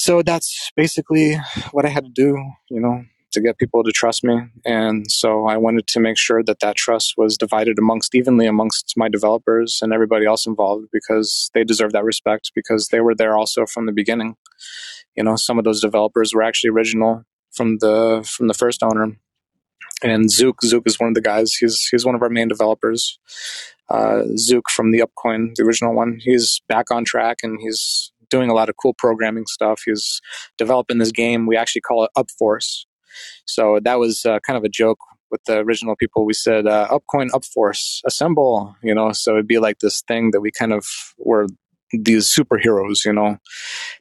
so that's basically what i had to do you know to get people to trust me. And so I wanted to make sure that that trust was divided amongst evenly amongst my developers and everybody else involved because they deserve that respect because they were there also from the beginning. You know, some of those developers were actually original from the from the first owner. And Zook, Zook is one of the guys. He's he's one of our main developers. Uh, Zook from the Upcoin, the original one. He's back on track and he's doing a lot of cool programming stuff. He's developing this game. We actually call it UpForce so that was uh, kind of a joke with the original people. We said uh, upcoin, upforce, assemble. You know, so it'd be like this thing that we kind of were these superheroes. You know,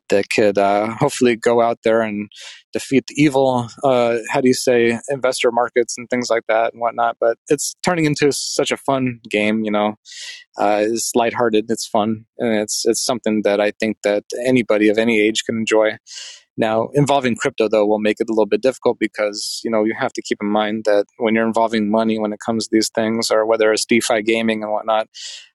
that could uh, hopefully go out there and defeat the evil. Uh, how do you say investor markets and things like that and whatnot? But it's turning into such a fun game. You know, uh, it's lighthearted, it's fun, and it's it's something that I think that anybody of any age can enjoy. Now, involving crypto though will make it a little bit difficult because you know you have to keep in mind that when you're involving money when it comes to these things, or whether it's DeFi gaming and whatnot,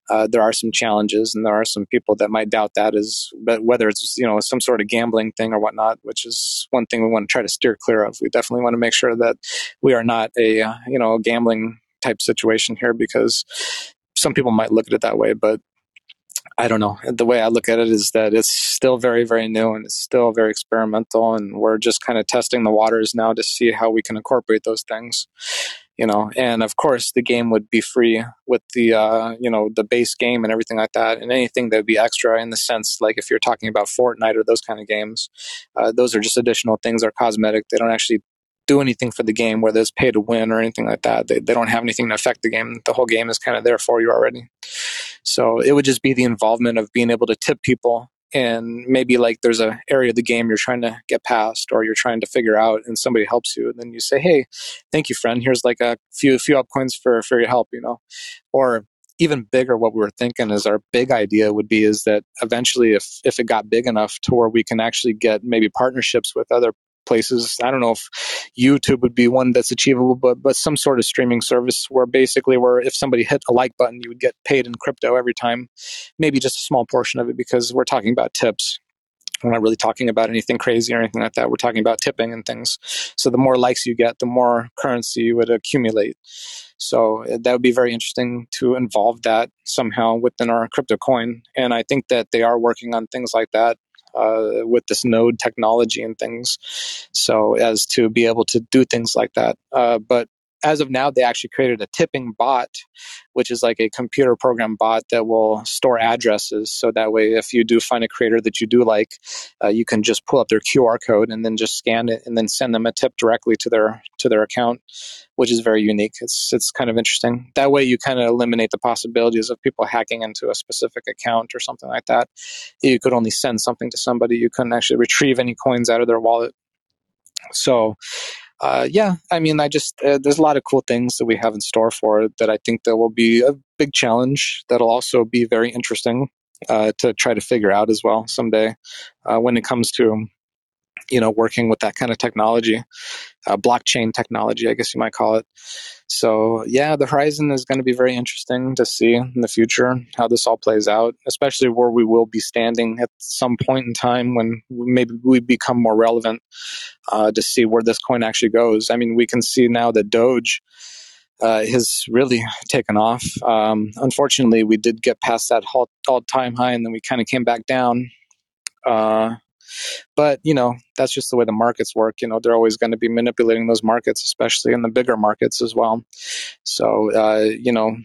uh, there are some challenges, and there are some people that might doubt that as, but whether it's you know some sort of gambling thing or whatnot, which is one thing we want to try to steer clear of. We definitely want to make sure that we are not a uh, you know gambling type situation here because some people might look at it that way, but I don't know. The way I look at it is that it's still very, very new and it's still very experimental, and we're just kind of testing the waters now to see how we can incorporate those things. You know, and of course, the game would be free with the uh, you know the base game and everything like that, and anything that would be extra in the sense like if you're talking about Fortnite or those kind of games, uh, those are just additional things. Are cosmetic. They don't actually do anything for the game, whether it's pay to win or anything like that. They, they don't have anything to affect the game. The whole game is kind of there for you already. So it would just be the involvement of being able to tip people and maybe like there's a area of the game you're trying to get past or you're trying to figure out and somebody helps you and then you say hey thank you friend. Here's like a few few up coins for for your help you know? Or even bigger what we were thinking is our big idea would be is that eventually if if it got big enough to where we can actually get maybe partnerships with other places. I don't know if YouTube would be one that's achievable, but but some sort of streaming service where basically where if somebody hit a like button, you would get paid in crypto every time, maybe just a small portion of it because we're talking about tips. We're not really talking about anything crazy or anything like that. We're talking about tipping and things. So the more likes you get, the more currency you would accumulate. So uh, that would be very interesting to involve that somehow within our crypto coin. And I think that they are working on things like that uh, with this node technology and things. So as to be able to do things like that. Uh, but as of now, they actually created a tipping bot, which is like a computer program bot that will store addresses. So that way, if you do find a creator that you do like, uh, you can just pull up their QR code and then just scan it and then send them a tip directly to their to their account, which is very unique. It's it's kind of interesting. That way, you kind of eliminate the possibilities of people hacking into a specific account or something like that. You could only send something to somebody. You couldn't actually retrieve any coins out of their wallet. So uh, yeah, I mean, I just uh, there's a lot of cool things that we have in store for it that I think that will be a big challenge. That'll also be very interesting uh, to try to figure out as well someday uh, when it comes to you know working with that kind of technology, uh, blockchain technology, I guess you might call it. So yeah, the horizon is going to be very interesting to see in the future how this all plays out, especially where we will be standing at some point in time when maybe we become more relevant uh, to see where this coin actually goes. I mean, we can see now that Doge. Uh, has really taken off. Um, unfortunately, we did get past that all time high, and then we kind of came back down. Uh, but you know, that's just the way the markets work. You know, they're always going to be manipulating those markets, especially in the bigger markets as well. So, uh, you know,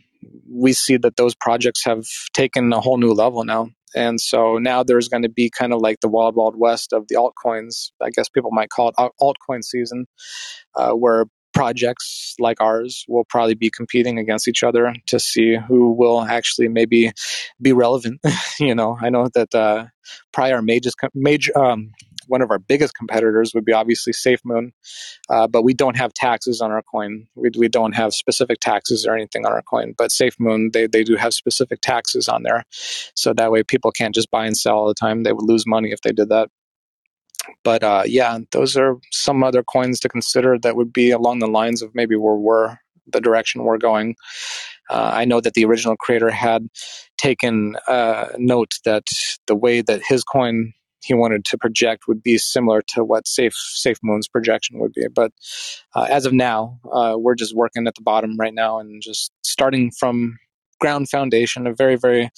we see that those projects have taken a whole new level now. And so now there's going to be kind of like the wild, wild west of the altcoins. I guess people might call it altcoin season, uh, where projects like ours will probably be competing against each other to see who will actually maybe be relevant. you know, I know that uh, probably our major, major um, one of our biggest competitors would be obviously SafeMoon, uh, but we don't have taxes on our coin. We, we don't have specific taxes or anything on our coin. But SafeMoon, they, they do have specific taxes on there. So that way people can't just buy and sell all the time. They would lose money if they did that. But uh, yeah, those are some other coins to consider that would be along the lines of maybe where we're the direction we're going. Uh, I know that the original creator had taken uh, note that the way that his coin he wanted to project would be similar to what Safe Safe Moon's projection would be. But uh, as of now, uh, we're just working at the bottom right now and just starting from ground foundation, a very very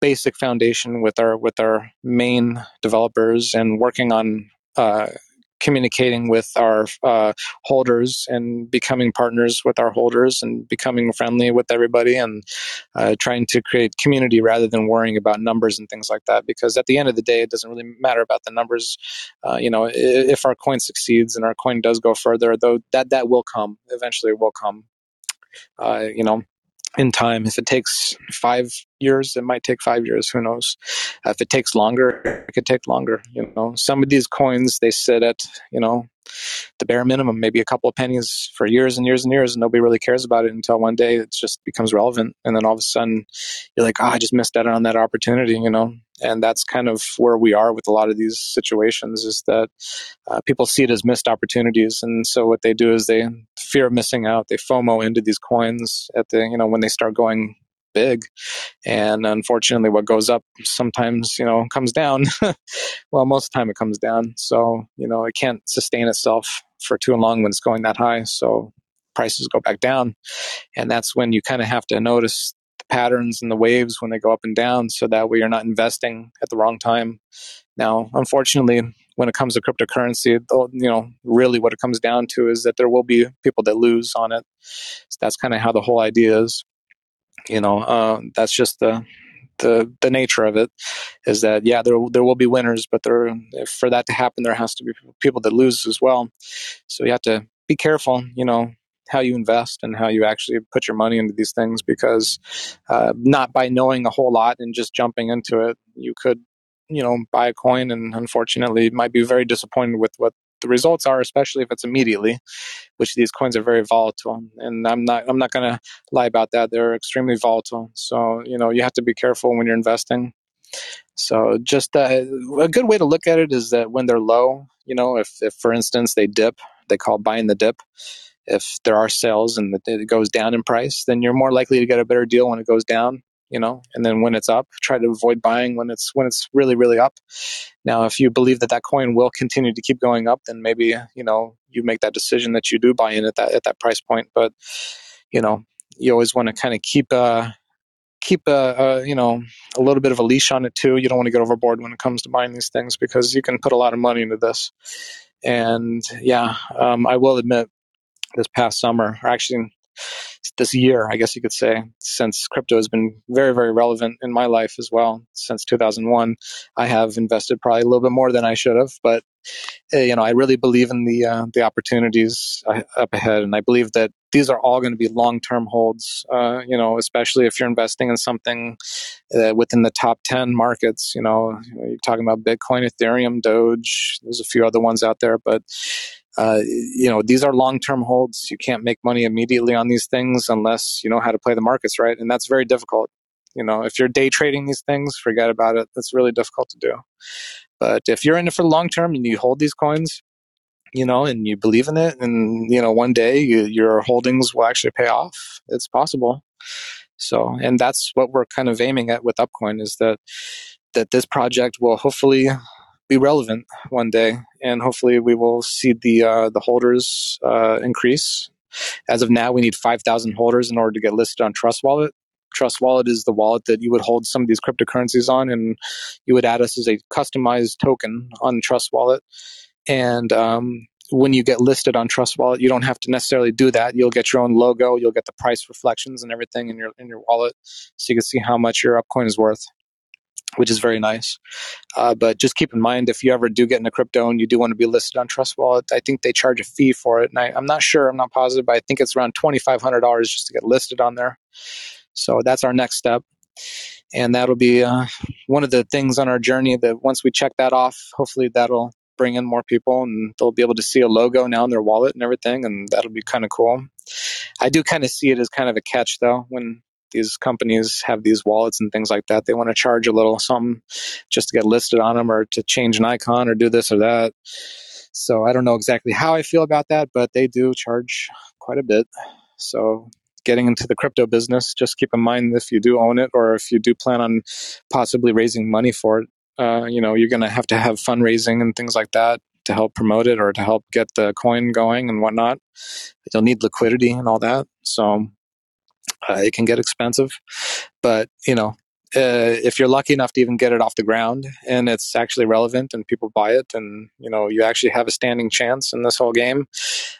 basic foundation with our with our main developers and working on uh, communicating with our uh, holders and becoming partners with our holders and becoming friendly with everybody and uh, trying to create community rather than worrying about numbers and things like that because at the end of the day it doesn't really matter about the numbers. Uh, you know if our coin succeeds and our coin does go further though that that will come. Eventually it will come. Uh, you know in time. If it takes five years, it might take five years. Who knows? if it takes longer, it could take longer. You know, some of these coins they sit at you know the bare minimum, maybe a couple of pennies for years and years and years, and nobody really cares about it until one day it just becomes relevant, and then all of a sudden you're like, oh, I just missed out on that opportunity. You know, and that's kind of where we are with a lot of these situations is that uh, people see it as missed opportunities. And so what they do is they fear of missing out. They fomo into these coins at the you know when they start going big. And unfortunately what goes up sometimes you know comes down. Well most of the time it comes down. So you know it can't sustain itself for too long when it's going that high. So prices go back down. And that's when you kind of have to notice patterns and the waves when they go up and down so that way you're not investing at the wrong time. Now, unfortunately, when it comes to cryptocurrency, you know, really what it comes down to is that there will be people that lose on it. So that's kind of how the whole idea is. You know, uh, that's just the the the nature of it is that yeah there there will be winners but there for that to happen there has to be people that lose as well so you have to be careful you know how you invest and how you actually put your money into these things because uh, not by knowing a whole lot and just jumping into it you could you know buy a coin and unfortunately might be very disappointed with what the results are especially if it's immediately which these coins are very volatile. And i'm not i'm not to lie about that. They're extremely volatile. So you know you have to be careful when you're investing. So just uh, a good way to look at it is that when they're low you know if, if for instance they dip they call buying the dip if there are sales and it goes down in price, then you're more likely to get a better deal when it goes down. You know, and then when it's up, try to avoid buying when it's when it's really really up. Now, if you believe that that coin will continue to keep going up, then maybe you know you make that decision that you do buy in at that at that price point. But you know, you always want to kind of keep uh, keep a, a, you know a little bit of a leash on it too. You don't want to get overboard when it comes to buying these things because you can put a lot of money into this. And yeah, um, I will admit this past summer, or actually this year, I guess you could say, since crypto has been very, very relevant in my life as well. Since 2001, I have invested probably a little bit more than I should have, but uh, you know, I really believe in the uh, the opportunities up ahead, and I believe that these are all going to be long term holds. Uh, you know, especially if you're investing in something uh, within the top ten markets. You know, you're talking about Bitcoin, Ethereum, Doge. There's a few other ones out there, but uh, you know, these are long term holds. You can't make money immediately on these things unless you know how to play the markets right. And that's very difficult. You know, if you're day trading these things, forget about it. That's really difficult to do. But if you're in it for the long term and you hold these coins, you know, and you believe in it, and you know, one day you, your holdings will actually pay off. It's possible. So, and that's what we're kind of aiming at with Upcoin is that that this project will hopefully be relevant one day, and hopefully we will see the uh, the holders uh, increase. As of now, we need five thousand holders in order to get listed on Trust Wallet. Trust Wallet is the wallet that you would hold some of these cryptocurrencies on, and you would add us as a customized token on Trust Wallet. And um, when you get listed on Trust Wallet, you don't have to necessarily do that. You'll get your own logo, you'll get the price reflections and everything in your in your wallet, so you can see how much your upcoin is worth which is very nice. Uh, but just keep in mind if you ever do get into crypto and you do want to be listed on Trust Wallet, I think they charge a fee for it. And I, am not sure, I'm not positive, but I think it's around $2,500 just to get listed on there. So that's our next step. And that'll be uh, one of the things on our journey that once we check that off, hopefully that'll bring in more people and they'll be able to see a logo now in their wallet and everything and that'll be kind of cool i do kind of see it as kind of a catch though when these companies have these wallets and things like that they want to charge a little something just to get listed on them or to change an icon or do this or that so i don't know exactly how i feel about that but they do charge quite a bit so getting into the crypto business, just keep in mind if you do own it or if you do plan on possibly raising money for it, uh, you know, you're going to have to have fundraising and things like that to help promote it or to help get the coin going and whatnot. You'll need liquidity and all that. So uh, it can get expensive. But, you know, uh, if you're lucky enough to even get it off the ground and it's actually relevant and people buy it and you know you actually have a standing chance in this whole game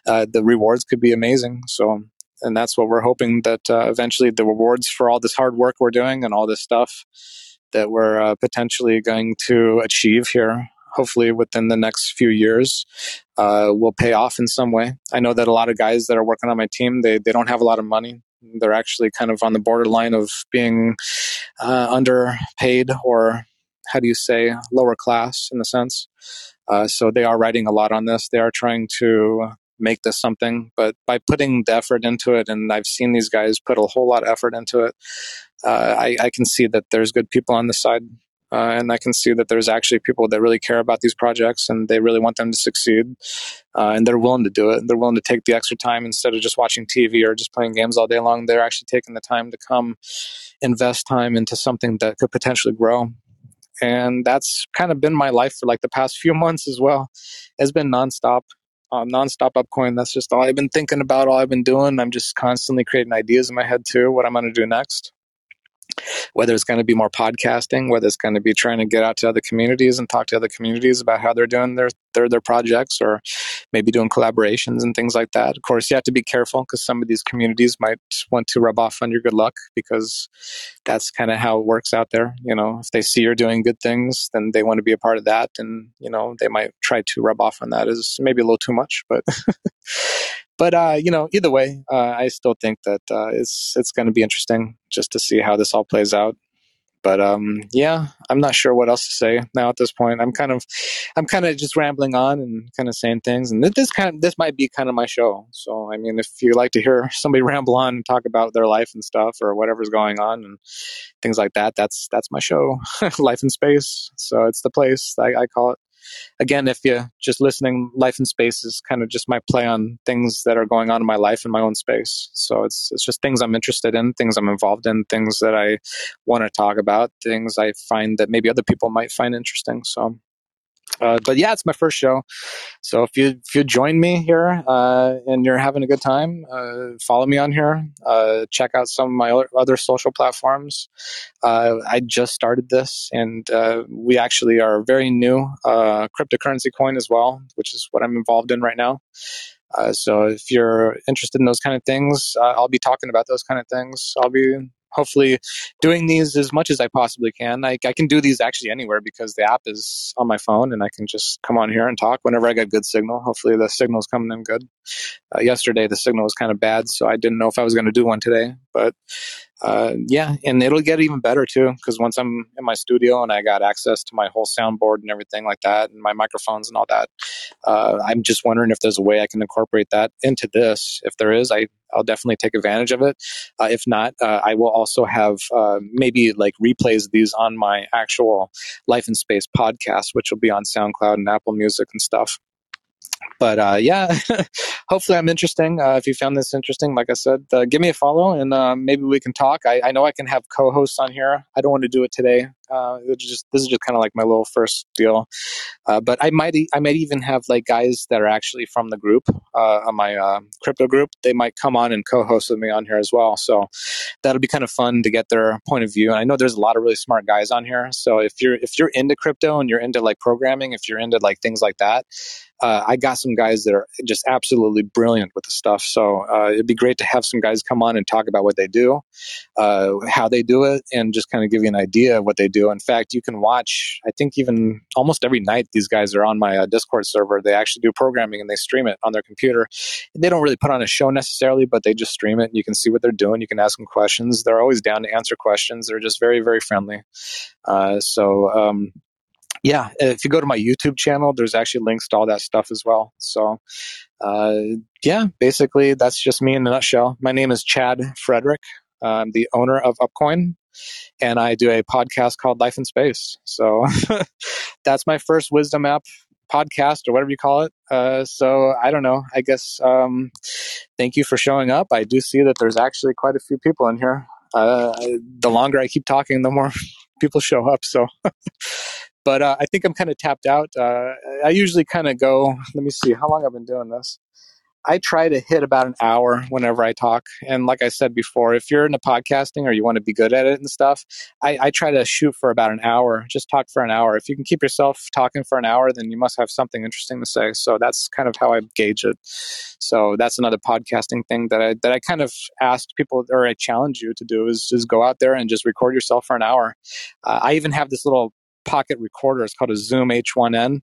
uh, the rewards could be amazing. So and that's what we're hoping that uh, eventually the rewards for all this hard work we're doing and all this stuff that we're uh, potentially going to achieve here hopefully within the next few years uh, will pay off in some way. I know that a lot of guys that are working on my team they, they don't have a lot of money they're actually kind of on the borderline of being uh, underpaid or how do you say lower class in the sense uh, so they are writing a lot on this they are trying to make this something. But by putting the effort into it, and I've seen these guys put a whole lot of effort into it, uh, I, I, can see that there's good people on the side. Uh, and I can see that there's actually people that really care about these projects and they really want them to succeed. Uh, and they're willing to do it. They're willing to take the extra time instead of just watching TV or just playing games all day long. They're actually taking the time to come invest time into something that could potentially grow and that's kind of been my life for like the past few months as well. It's been nonstop um, nonstop upcoin. That's just all I've been thinking about, all I've been doing. I'm just constantly creating ideas in my head too, what I'm going to do next. Whether it's going to be more podcasting, whether it's going to be trying to get out to other communities and talk to other communities about how they're doing their their their projects, or maybe doing collaborations and things like that. Of course, you have to be careful because some of these communities might want to rub off on your good luck because that's kind of how it works out there. You know, if they see you're doing good things, then they want to be a part of that, and you know they might try to rub off on that as maybe a little too much, but. but uh, you know, either way, uh, I still think that uh, it's it's going to be interesting just to see how this all plays out. But um, yeah, I'm not sure what else to say now at this point. I'm kind of, I'm kind of just rambling on and kind of saying things, and this kind of this might be kind of my show. So I mean, if you like to hear somebody ramble on and talk about their life and stuff or whatever's going on and things like that, that's that's my show, life in space. So it's the place I, I call it again, if you're just listening, life in space is kind of just my play on things that are going on in my life in my own space. So it's it's just things I'm interested in, things I'm involved in, things that I want to talk about, things I find that maybe other people might find interesting. So. Uh, but yeah, it's my first show, so if you if you join me here uh, and you're having a good time, uh, follow me on here. Uh, check out some of my other social platforms. Uh, I just started this, and we actually are very new cryptocurrency coin as well, which is what I'm involved in right now. so if you're interested in those kind of things, I'll be talking about those kind of things. I'll be hopefully doing these as much as I possibly can. I, I can do these actually anywhere because the app is on my phone and I can just come on here and talk whenever I get good signal. Hopefully the signal's coming in good. Uh, yesterday the signal was kind of bad, so I didn't know if I was going to do one today. But uh, yeah, and it'll get even better too because once I'm in my studio and I got access to my whole soundboard and everything like that, and my microphones and all that, uh, I'm just wondering if there's a way I can incorporate that into this. If there is, I I'll definitely take advantage of it. Uh, if not, uh, I will also have uh, maybe like replays of these on my actual Life in Space podcast, which will be on SoundCloud and Apple Music and stuff but uh, yeah, hopefully I'm interesting. Uh, if you found this interesting, like I said, uh, give me a follow and uh, maybe we can talk. I, I, know I can have co-hosts on here. I don't want to do it today. Uh, just this is just kind of like my little first deal. Uh, but I might I might even have like guys that are actually from the group on my crypto group. They might come on and co-host with me on here as well. So that'll be kind of fun to get their point of view. And I know there's a lot of really smart guys on here. So if you're if you're into crypto and you're into like programming, if you're into like things like that I got some guys that are just absolutely brilliant with the stuff. So uh, it'd be great to have some guys come on and talk about what they do, uh, how they do it, and just kind of give you an idea of what they do. In fact, you can watch, I think, even almost every night, these guys are on my uh, Discord server. They actually do programming and they stream it on their computer. They don't really put on a show necessarily, but they just stream it. And you can see what they're doing. You can ask them questions. They're always down to answer questions. They're just very, very friendly. Uh, so, um, yeah, if you go to my YouTube channel, there's actually links to all that stuff as well. So, uh, yeah, basically that's just me in a nutshell. My name is Chad Frederick. I'm the owner of Upcoin, and I do a podcast called Life in Space. So that's my first Wisdom app podcast or whatever you call it. Uh, so I don't know. I guess um, thank you for showing up. I do see that there's actually quite a few people in here. Uh, the longer I keep talking, the more people show up. So, but uh, I think I'm kind of tapped out. Uh, I usually kind of go. Let me see how long I've been doing this. I try to hit about an hour whenever I talk. And like I said before, if you're into podcasting or you want to be good at it and stuff, I, I, try to shoot for about an hour, just talk for an hour. If you can keep yourself talking for an hour, then you must have something interesting to say. So that's kind of how I gauge it. So that's another podcasting thing that I that I kind of asked people or I challenge you to do is just go out there and just record yourself for an hour. Uh, I even have this little pocket recorder. It's called a Zoom H1n,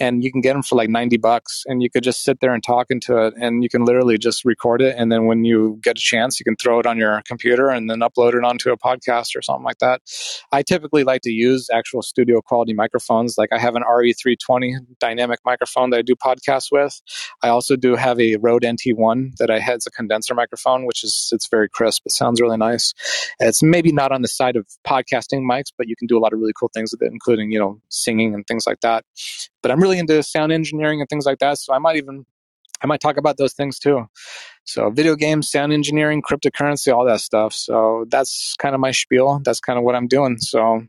and you can get them for like 90 bucks. And you could just sit there and talk into it, and you can literally just record it. And then when you get a chance, you can throw it on your computer and then upload it onto a podcast or something like that. I typically like to use actual studio quality microphones. Like I have an RE320 dynamic microphone that I do podcasts with. I also do have a Rode NT1 that I had as a condenser microphone, which is it's very crisp. It sounds really nice. It's maybe not on the side of podcasting mics, but you can do a lot of really cool things with it, including you know singing and things like that. But I'm really into sound engineering and things like that, so I might even I might talk about those things too. So video games, sound engineering, cryptocurrency, all that stuff. So that's kind of my spiel. That's kind of what I'm doing. So,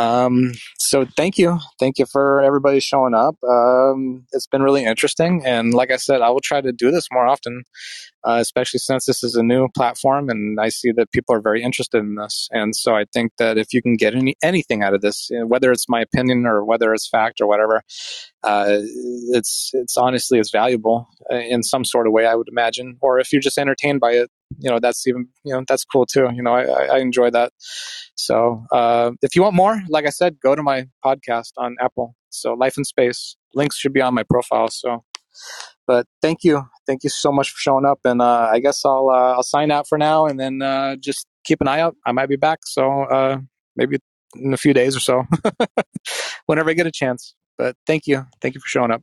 um, so thank you, thank you for everybody showing up. Um, it's been really interesting, and like I said, I will try to do this more often uh, especially since this is a new platform and I see that people are very interested in this. And so I think that if you can get any anything out of this, whether it's my opinion or whether it's fact or whatever, uh, it's it's honestly it's valuable uh, in some sort of way, I would imagine. Or if you're just entertained by it, you know that's even you know that's cool too. You know, I, I enjoy that. So uh, if you want more, like I said, go to my podcast on Apple. So Life in Space links should be on my profile. So but thank you, thank you so much for showing up. And uh, I guess I'll uh, I'll sign out for now, and then uh, just keep an eye out. I might be back, so uh, maybe in a few days or so, whenever I get a chance. But thank you, thank you for showing up.